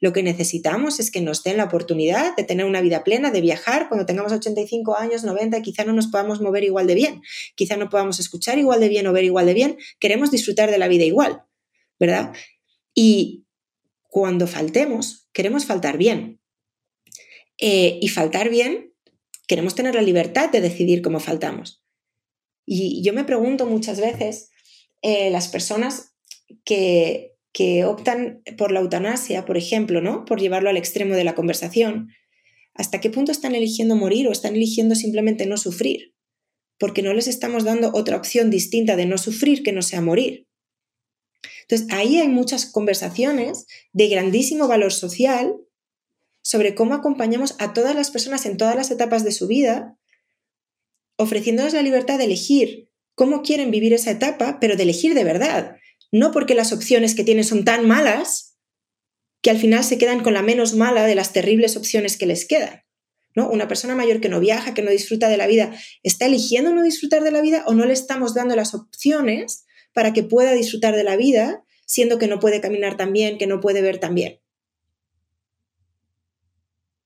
Lo que necesitamos es que nos den la oportunidad de tener una vida plena, de viajar cuando tengamos 85 años, 90, quizá no nos podamos mover igual de bien, quizá no podamos escuchar igual de bien o ver igual de bien, queremos disfrutar de la vida igual, ¿verdad? Y cuando faltemos, queremos faltar bien. Eh, y faltar bien, queremos tener la libertad de decidir cómo faltamos. Y yo me pregunto muchas veces, eh, las personas que, que optan por la eutanasia, por ejemplo, ¿no? Por llevarlo al extremo de la conversación, ¿hasta qué punto están eligiendo morir o están eligiendo simplemente no sufrir? Porque no les estamos dando otra opción distinta de no sufrir que no sea morir. Entonces, ahí hay muchas conversaciones de grandísimo valor social sobre cómo acompañamos a todas las personas en todas las etapas de su vida, ofreciéndoles la libertad de elegir cómo quieren vivir esa etapa, pero de elegir de verdad, no porque las opciones que tienen son tan malas que al final se quedan con la menos mala de las terribles opciones que les quedan. ¿no? Una persona mayor que no viaja, que no disfruta de la vida, ¿está eligiendo no disfrutar de la vida o no le estamos dando las opciones para que pueda disfrutar de la vida, siendo que no puede caminar tan bien, que no puede ver tan bien?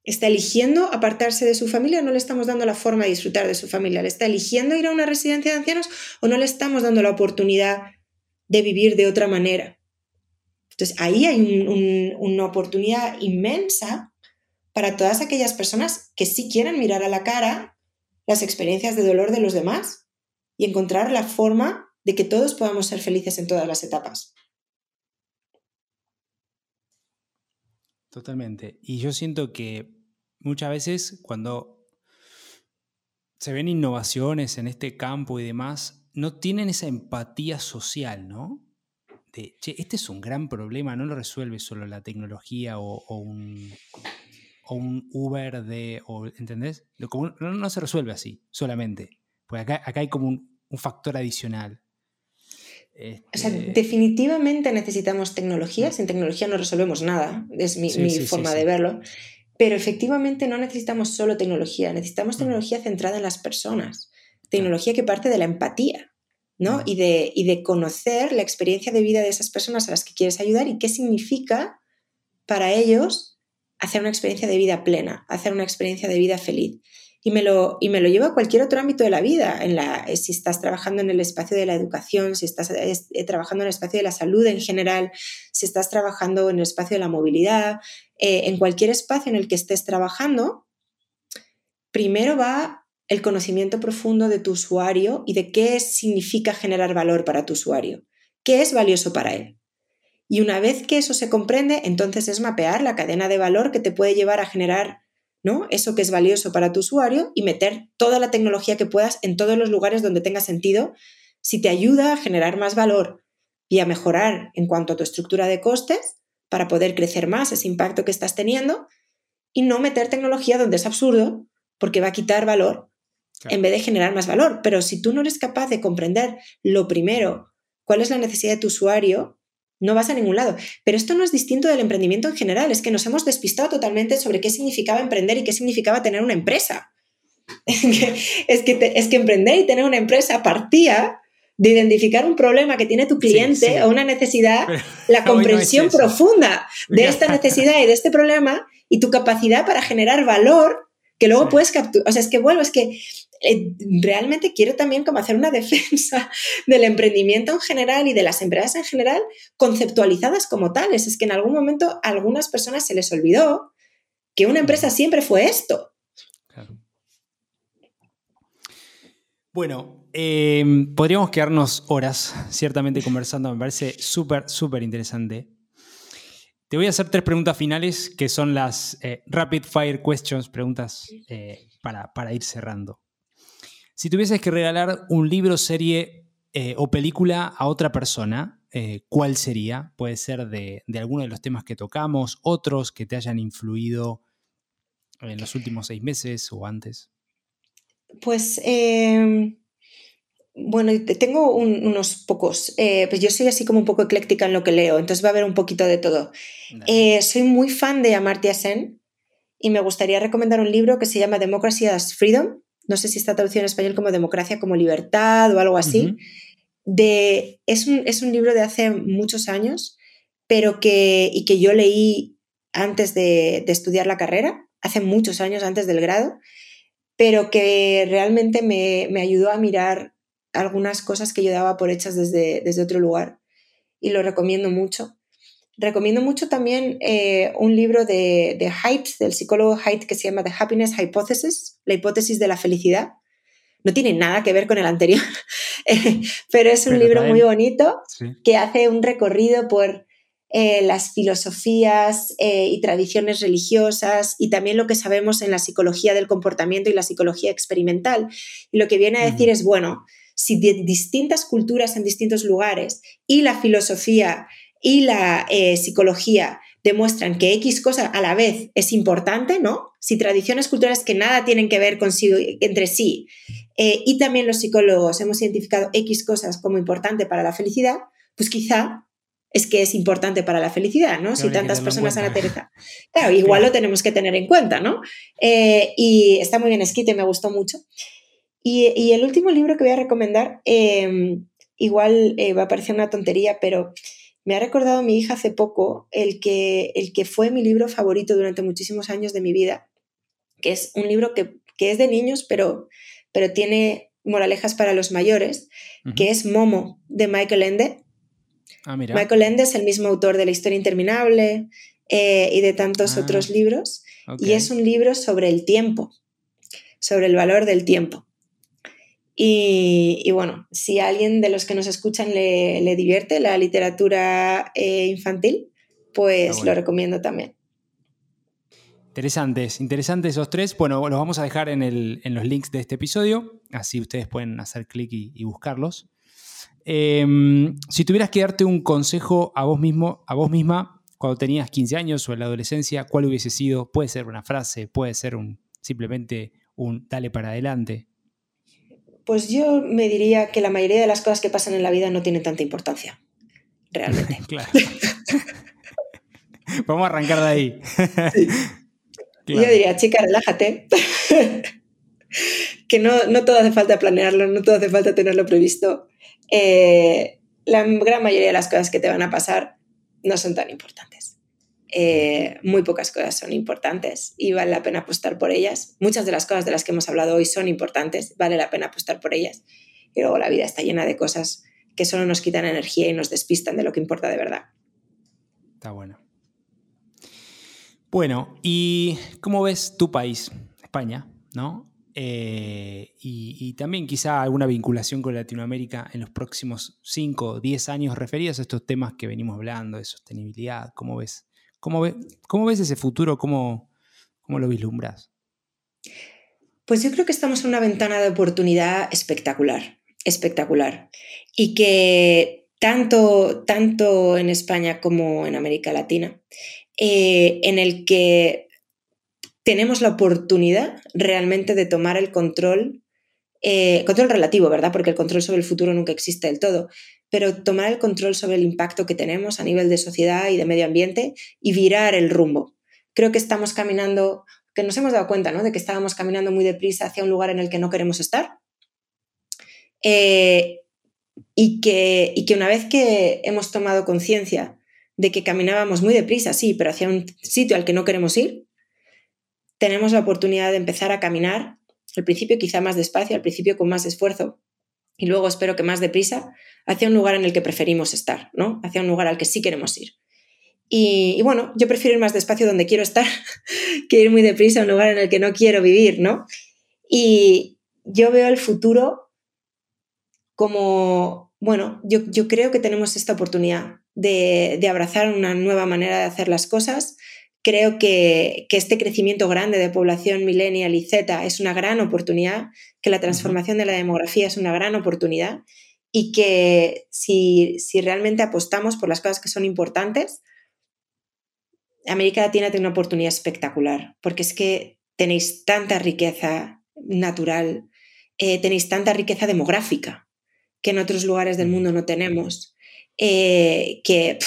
¿Está eligiendo apartarse de su familia o no le estamos dando la forma de disfrutar de su familia? ¿Le está eligiendo ir a una residencia de ancianos o no le estamos dando la oportunidad de vivir de otra manera. Entonces ahí hay una oportunidad inmensa para todas aquellas personas que sí quieren mirar a la cara las experiencias de dolor de los demás y encontrar la forma de que todos podamos ser felices en todas las etapas. Totalmente. Y yo siento que muchas veces cuando se ven innovaciones en este campo y demás, no tienen esa empatía social, ¿no? De, che, este es un gran problema, no lo resuelve solo la tecnología o, un, Uber de, ¿entendés? No, se resuelve así, solamente. Porque acá, acá hay como un, factor adicional. O sea, este definitivamente necesitamos tecnología. Sin tecnología no resolvemos nada. Es mi, forma de verlo. Pero efectivamente no necesitamos solo tecnología. Necesitamos tecnología centrada en las personas tecnología que parte de la empatía, ¿no? Y de, y de conocer la experiencia de vida de esas personas a las que quieres ayudar y qué significa para ellos hacer una experiencia de vida plena, hacer una experiencia de vida feliz. Y me lo, y me lo a cualquier otro ámbito de la vida. En la, eh, si estás trabajando en el espacio de la educación, si estás eh, trabajando en el espacio de la salud en general, si estás trabajando en el espacio de la movilidad, eh, en cualquier espacio en el que estés trabajando, primero va el conocimiento profundo de tu usuario y de qué significa generar valor para tu usuario, qué es valioso para él. Y una vez que eso se comprende, entonces es mapear la cadena de valor que te puede llevar a generar ¿no? Eso que es valioso para tu usuario y meter toda la tecnología que puedas en todos los lugares donde tenga sentido, si te ayuda a generar más valor y a mejorar en cuanto a tu estructura de costes para poder crecer más ese impacto que estás teniendo y no meter tecnología donde es absurdo porque va a quitar valor en vez de generar más valor. Pero si tú no eres capaz de comprender lo primero, cuál es la necesidad de tu usuario, no vas a ningún lado. Pero esto no es distinto del emprendimiento en general, es que nos hemos despistado totalmente sobre qué significaba emprender y qué significaba tener una empresa. es, que, es que emprender y tener una empresa partía de identificar un problema que tiene tu cliente o una necesidad, la comprensión profunda de esta necesidad y de este problema y tu capacidad para generar valor que luego puedes capturar. O sea, es que vuelvo, es que realmente quiero también como hacer una defensa del emprendimiento en general y de las empresas en general conceptualizadas como tales. Es que en algún momento a algunas personas se les olvidó que una empresa siempre fue esto. Bueno, em, podríamos quedarnos horas ciertamente conversando, me parece súper, súper interesante. Te voy a hacer tres preguntas finales que son las eh, rapid fire questions, preguntas eh, para, para ir cerrando. Si tuvieses que regalar un libro, serie eh, o película a otra persona, eh, ¿cuál sería? Puede ser de, alguno de los temas que tocamos, otros que te hayan influido en los últimos seis meses o antes. Pues, em, bueno, tengo unos pocos. Eh, pues yo soy así como un poco ecléctica en lo que leo, entonces va a haber un poquito de todo. soy muy fan de Amartya Sen y me gustaría recomendar un libro que se llama Democracy as Freedom no sé si está traducido en español como Democracia como Libertad o algo así. de, es, un, es, un, libro de hace muchos años, pero que, y que yo leí antes de, de, estudiar la carrera, hace muchos años antes del grado, pero que realmente me, me, ayudó a mirar algunas cosas que yo daba por hechas desde, desde otro lugar y lo recomiendo mucho. Recomiendo mucho también eh, un libro de, de Haidt, del psicólogo Haidt, que se llama The Happiness Hypothesis, la hipótesis de la felicidad. No tiene nada que ver con el anterior, eh, pero es un libro muy bonito que hace un recorrido por eh, las filosofías y tradiciones religiosas y también lo que sabemos en la psicología del comportamiento y la psicología experimental. Y lo que viene a decir es, bueno, si de distintas culturas en distintos lugares y la filosofía y la eh, psicología demuestran que X cosa a la vez es importante, ¿no? Si tradiciones culturales que nada tienen que ver consigo, entre sí, eh, y también los psicólogos hemos identificado X cosas como importante para la felicidad, pues quizá es que es importante para la felicidad, ¿no? si tantas personas han aterrizado. Claro, igual lo tenemos que tener en cuenta, ¿no? Eh, y está muy bien escrito y me gustó mucho. Y, y el último libro que voy a recomendar, igual va a parecer una tontería, pero me ha recordado mi hija hace poco el que, el que fue mi libro favorito durante muchísimos años de mi vida, que es un libro que, es de niños, pero, pero tiene moralejas para los mayores, que es Momo, de Michael Ende. Ah, Michael Ende es el mismo autor de La historia interminable eh, y de tantos ah, otros libros, y es un libro sobre el tiempo, sobre el valor del tiempo. Y, bueno, si a alguien de los que nos escuchan le, divierte la literatura eh, infantil, pues lo recomiendo también. Interesantes, interesantes esos tres. Bueno, los vamos a dejar en, los links de este episodio, así ustedes pueden hacer clic y, buscarlos. Em, si tuvieras que darte un consejo a vos mismo, a vos misma, cuando tenías 15 años o en la adolescencia, ¿cuál hubiese sido? Puede ser una frase, puede ser un, simplemente un dale para adelante. Pues yo me diría que la mayoría de las cosas que pasan en la vida no tienen tanta importancia, realmente. claro. Vamos a arrancar de ahí. Yo diría, chica, relájate. que no, no, todo hace falta planearlo, no todo hace falta tenerlo previsto. Eh, la gran mayoría de las cosas que te van a pasar no son tan importantes. Eh, muy pocas cosas son importantes y vale la pena apostar por ellas. Muchas de las cosas de las que hemos hablado hoy son importantes, vale la pena apostar por ellas. Y luego la vida está llena de cosas que solo nos quitan energía y nos despistan de lo que importa de verdad. Está bueno. Bueno, ¿y cómo ves tu país, España? ¿no? Eh, y, también quizá alguna vinculación con Latinoamérica en los próximos 5 o 10 años referidos a estos temas que venimos hablando de sostenibilidad. ¿Cómo ves, cómo ves ese futuro? ¿Cómo, ¿Cómo lo vislumbras? Pues yo creo que estamos en una ventana de oportunidad espectacular, espectacular. Y que tanto, tanto en España como en América Latina, eh, en el que tenemos la oportunidad realmente de tomar el control, eh, control relativo, ¿verdad? Porque el control sobre el futuro nunca existe del todo, pero tomar el control sobre el impacto que tenemos a nivel de sociedad y de medio ambiente y virar el rumbo. Creo que estamos caminando, que nos hemos dado cuenta, ¿no? De que estábamos caminando muy deprisa hacia un lugar en el que no queremos estar. Eh, y, que, y que una vez que hemos tomado conciencia de que caminábamos muy deprisa, sí, pero hacia un sitio al que no queremos ir, tenemos la oportunidad de empezar a caminar, al principio quizá más despacio, al principio con más esfuerzo y luego espero que más deprisa, hacia un lugar en el que preferimos estar, ¿no? Hacia un lugar al que sí queremos ir. Y, bueno, yo prefiero ir más despacio donde quiero estar que ir muy deprisa a un lugar en el que no quiero vivir, ¿no? Y yo veo el futuro como, bueno, yo, yo creo que tenemos esta oportunidad de, de abrazar una nueva manera de hacer las cosas, Creo que, este crecimiento grande de población millennial y Z es una gran oportunidad, que la transformación de la demografía es una gran oportunidad y que si, realmente apostamos por las cosas que son importantes, América Latina tiene una oportunidad espectacular, porque es que tenéis tanta riqueza natural, eh, tenéis tanta riqueza demográfica que en otros lugares del mundo no tenemos, eh, que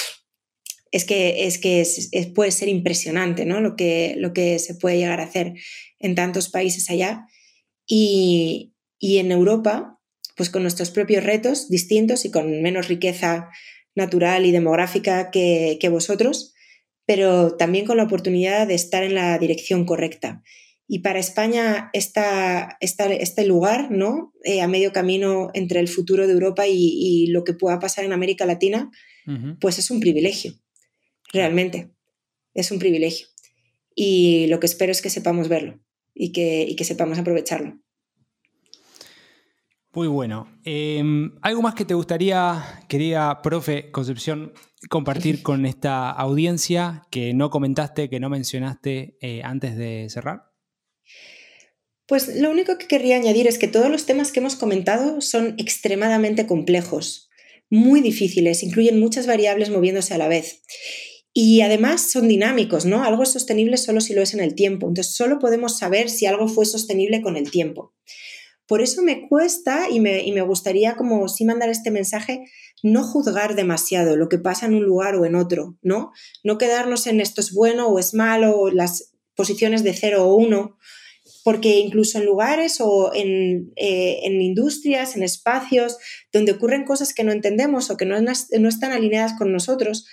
es que, es que puede ser impresionante ¿no? lo, que, lo que se puede llegar a hacer en tantos países allá. Y, en Europa, pues con nuestros propios retos distintos y con menos riqueza natural y demográfica que, vosotros, pero también con la oportunidad de estar en la dirección correcta. Y para España, esta, este lugar, ¿no? Eh, a medio camino entre el futuro de Europa y, lo que pueda pasar en América Latina, pues es un privilegio realmente. Es un privilegio. Y lo que espero es que sepamos verlo y que, que sepamos aprovecharlo. Muy bueno. Em, ¿Algo más que te gustaría, querida profe Concepción, compartir con esta audiencia que no comentaste, que no mencionaste eh, antes de cerrar? Pues lo único que querría añadir es que todos los temas que hemos comentado son extremadamente complejos, muy difíciles, incluyen muchas variables moviéndose a la vez. Y además son dinámicos, ¿no? Algo es sostenible solo si lo es en el tiempo. Entonces, solo podemos saber si algo fue sostenible con el tiempo. Por eso me cuesta y me, y me gustaría como sí mandar este mensaje, no juzgar demasiado lo que pasa en un lugar o en otro, ¿no? No quedarnos en esto es bueno o es malo, las posiciones de cero o uno, porque incluso en lugares o en, eh, en, industrias, en espacios donde ocurren cosas que no entendemos o que no, no están alineadas con nosotros,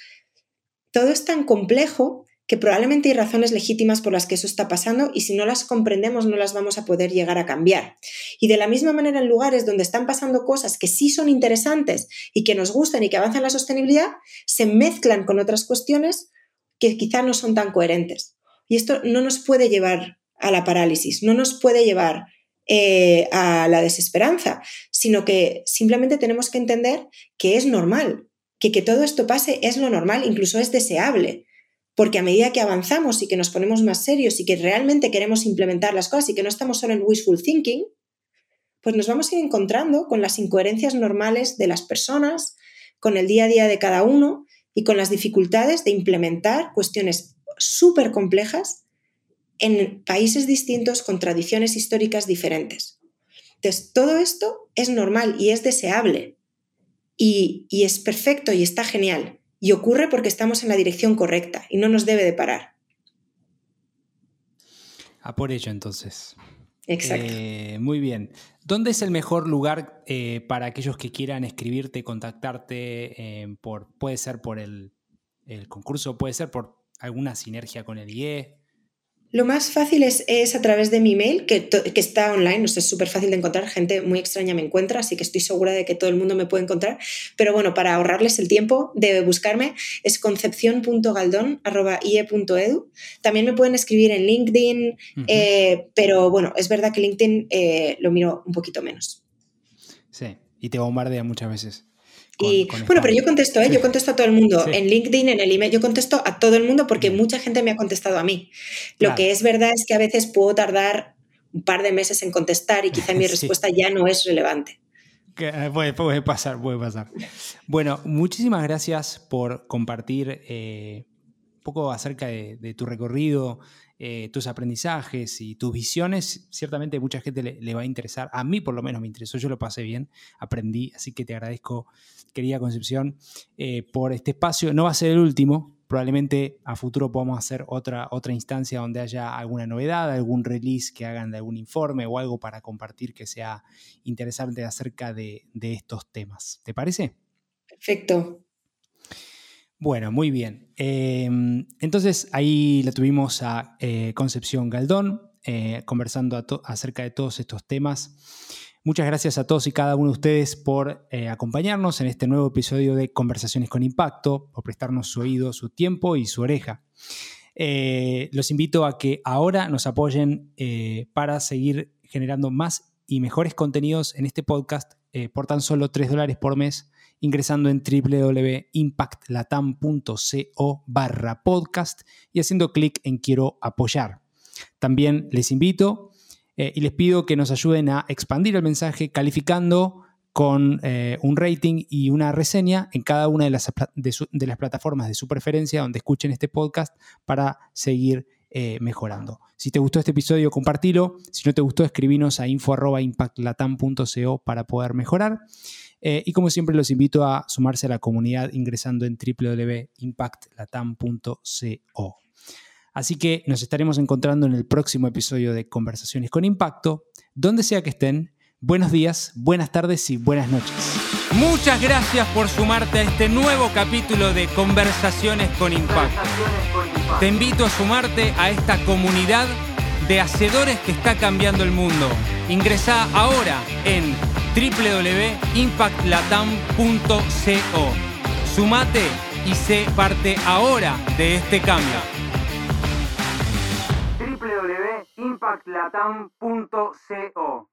todo es tan complejo que probablemente hay razones legítimas por las que eso está pasando y si no las comprendemos no las vamos a poder llegar a cambiar. Y de la misma manera en lugares donde están pasando cosas que sí son interesantes y que nos gustan y que avanzan la sostenibilidad, se mezclan con otras cuestiones que quizá no son tan coherentes. Y esto no nos puede llevar a la parálisis, no nos puede llevar eh, a la desesperanza, sino que simplemente tenemos que entender que es normal, que que todo esto pase es lo normal, incluso es deseable, porque a medida que avanzamos y que nos ponemos más serios y que realmente queremos implementar las cosas y que no estamos solo en wishful thinking, pues nos vamos a ir encontrando con las incoherencias normales de las personas, con el día a día de cada uno y con las dificultades de implementar cuestiones súper complejas en países distintos con tradiciones históricas diferentes. Entonces, todo esto es normal y es deseable, y, es perfecto y está genial. Y ocurre porque estamos en la dirección correcta y no nos debe de parar. A por ello, entonces. Exacto. Eh, muy bien. ¿Dónde es el mejor lugar eh, para aquellos que quieran escribirte, contactarte? Eh, por, puede ser por el, concurso, puede ser por alguna sinergia con el IE? Lo más fácil es, a través de mi mail, que, está online, no es súper fácil de encontrar, gente muy extraña me encuentra, así que estoy segura de que todo el mundo me puede encontrar. Pero bueno, para ahorrarles el tiempo de buscarme, es concepción.galdón.ie.edu. También me pueden escribir en LinkedIn, eh, pero bueno, es verdad que LinkedIn eh, lo miro un poquito menos. Sí, y te bombardea muchas veces y bueno, pero yo contesto, ¿eh? yo contesto a todo el mundo. En LinkedIn, en el email, yo contesto a todo el mundo porque mucha gente me ha contestado a mí. Lo que es verdad es que a veces puedo tardar un par de meses en contestar y quizá mi respuesta ya no es relevante. Eh, puede, pasar, puede pasar. Bueno, muchísimas gracias por compartir eh, un poco acerca de tu recorrido, eh, tus aprendizajes y tus visiones, ciertamente mucha gente le, va a interesar. A mí por lo menos me interesó, yo lo pasé bien, aprendí, así que te agradezco, querida Concepción, eh, por este espacio. No va a ser el último, probablemente a futuro podamos hacer otra, otra instancia donde haya alguna novedad, algún release que hagan de algún informe o algo para compartir que sea interesante acerca de, de estos temas. ¿Te parece? Perfecto. Bueno, muy bien. Em, entonces ahí la tuvimos a eh, Concepción Galdón eh, conversando acerca de todos estos temas. Muchas gracias a todos y cada uno de ustedes por eh, acompañarnos en este nuevo episodio de Conversaciones con Impacto, por prestarnos su oído, su tiempo y su oreja. los invito a que ahora nos apoyen para seguir generando más y mejores contenidos en este podcast por tan solo 3 dólares por mes ingresando en www.impactlatam.co barra podcast y haciendo clic en quiero apoyar. También les invito eh, y les pido que nos ayuden a expandir el mensaje calificando con eh, un rating y una reseña en cada una de las, de, las, plataformas de su preferencia donde escuchen este podcast para seguir eh, mejorando. Si te gustó este episodio, compartilo. Si no te gustó, escribinos a info.impactlatam.co para poder mejorar. Eh, y como siempre los invito a sumarse a la comunidad ingresando en www.impactlatam.co. Así que nos estaremos encontrando en el próximo episodio de Conversaciones con Impacto. Donde sea que estén, buenos días, buenas tardes y buenas noches. Muchas gracias por sumarte a este nuevo capítulo de Conversaciones con Impacto. Te invito a sumarte a esta comunidad de hacedores que está cambiando el mundo. Ingresa ahora en www.impactlatam.co. Sumate y sé parte ahora de este cambio. www.impactlatam.co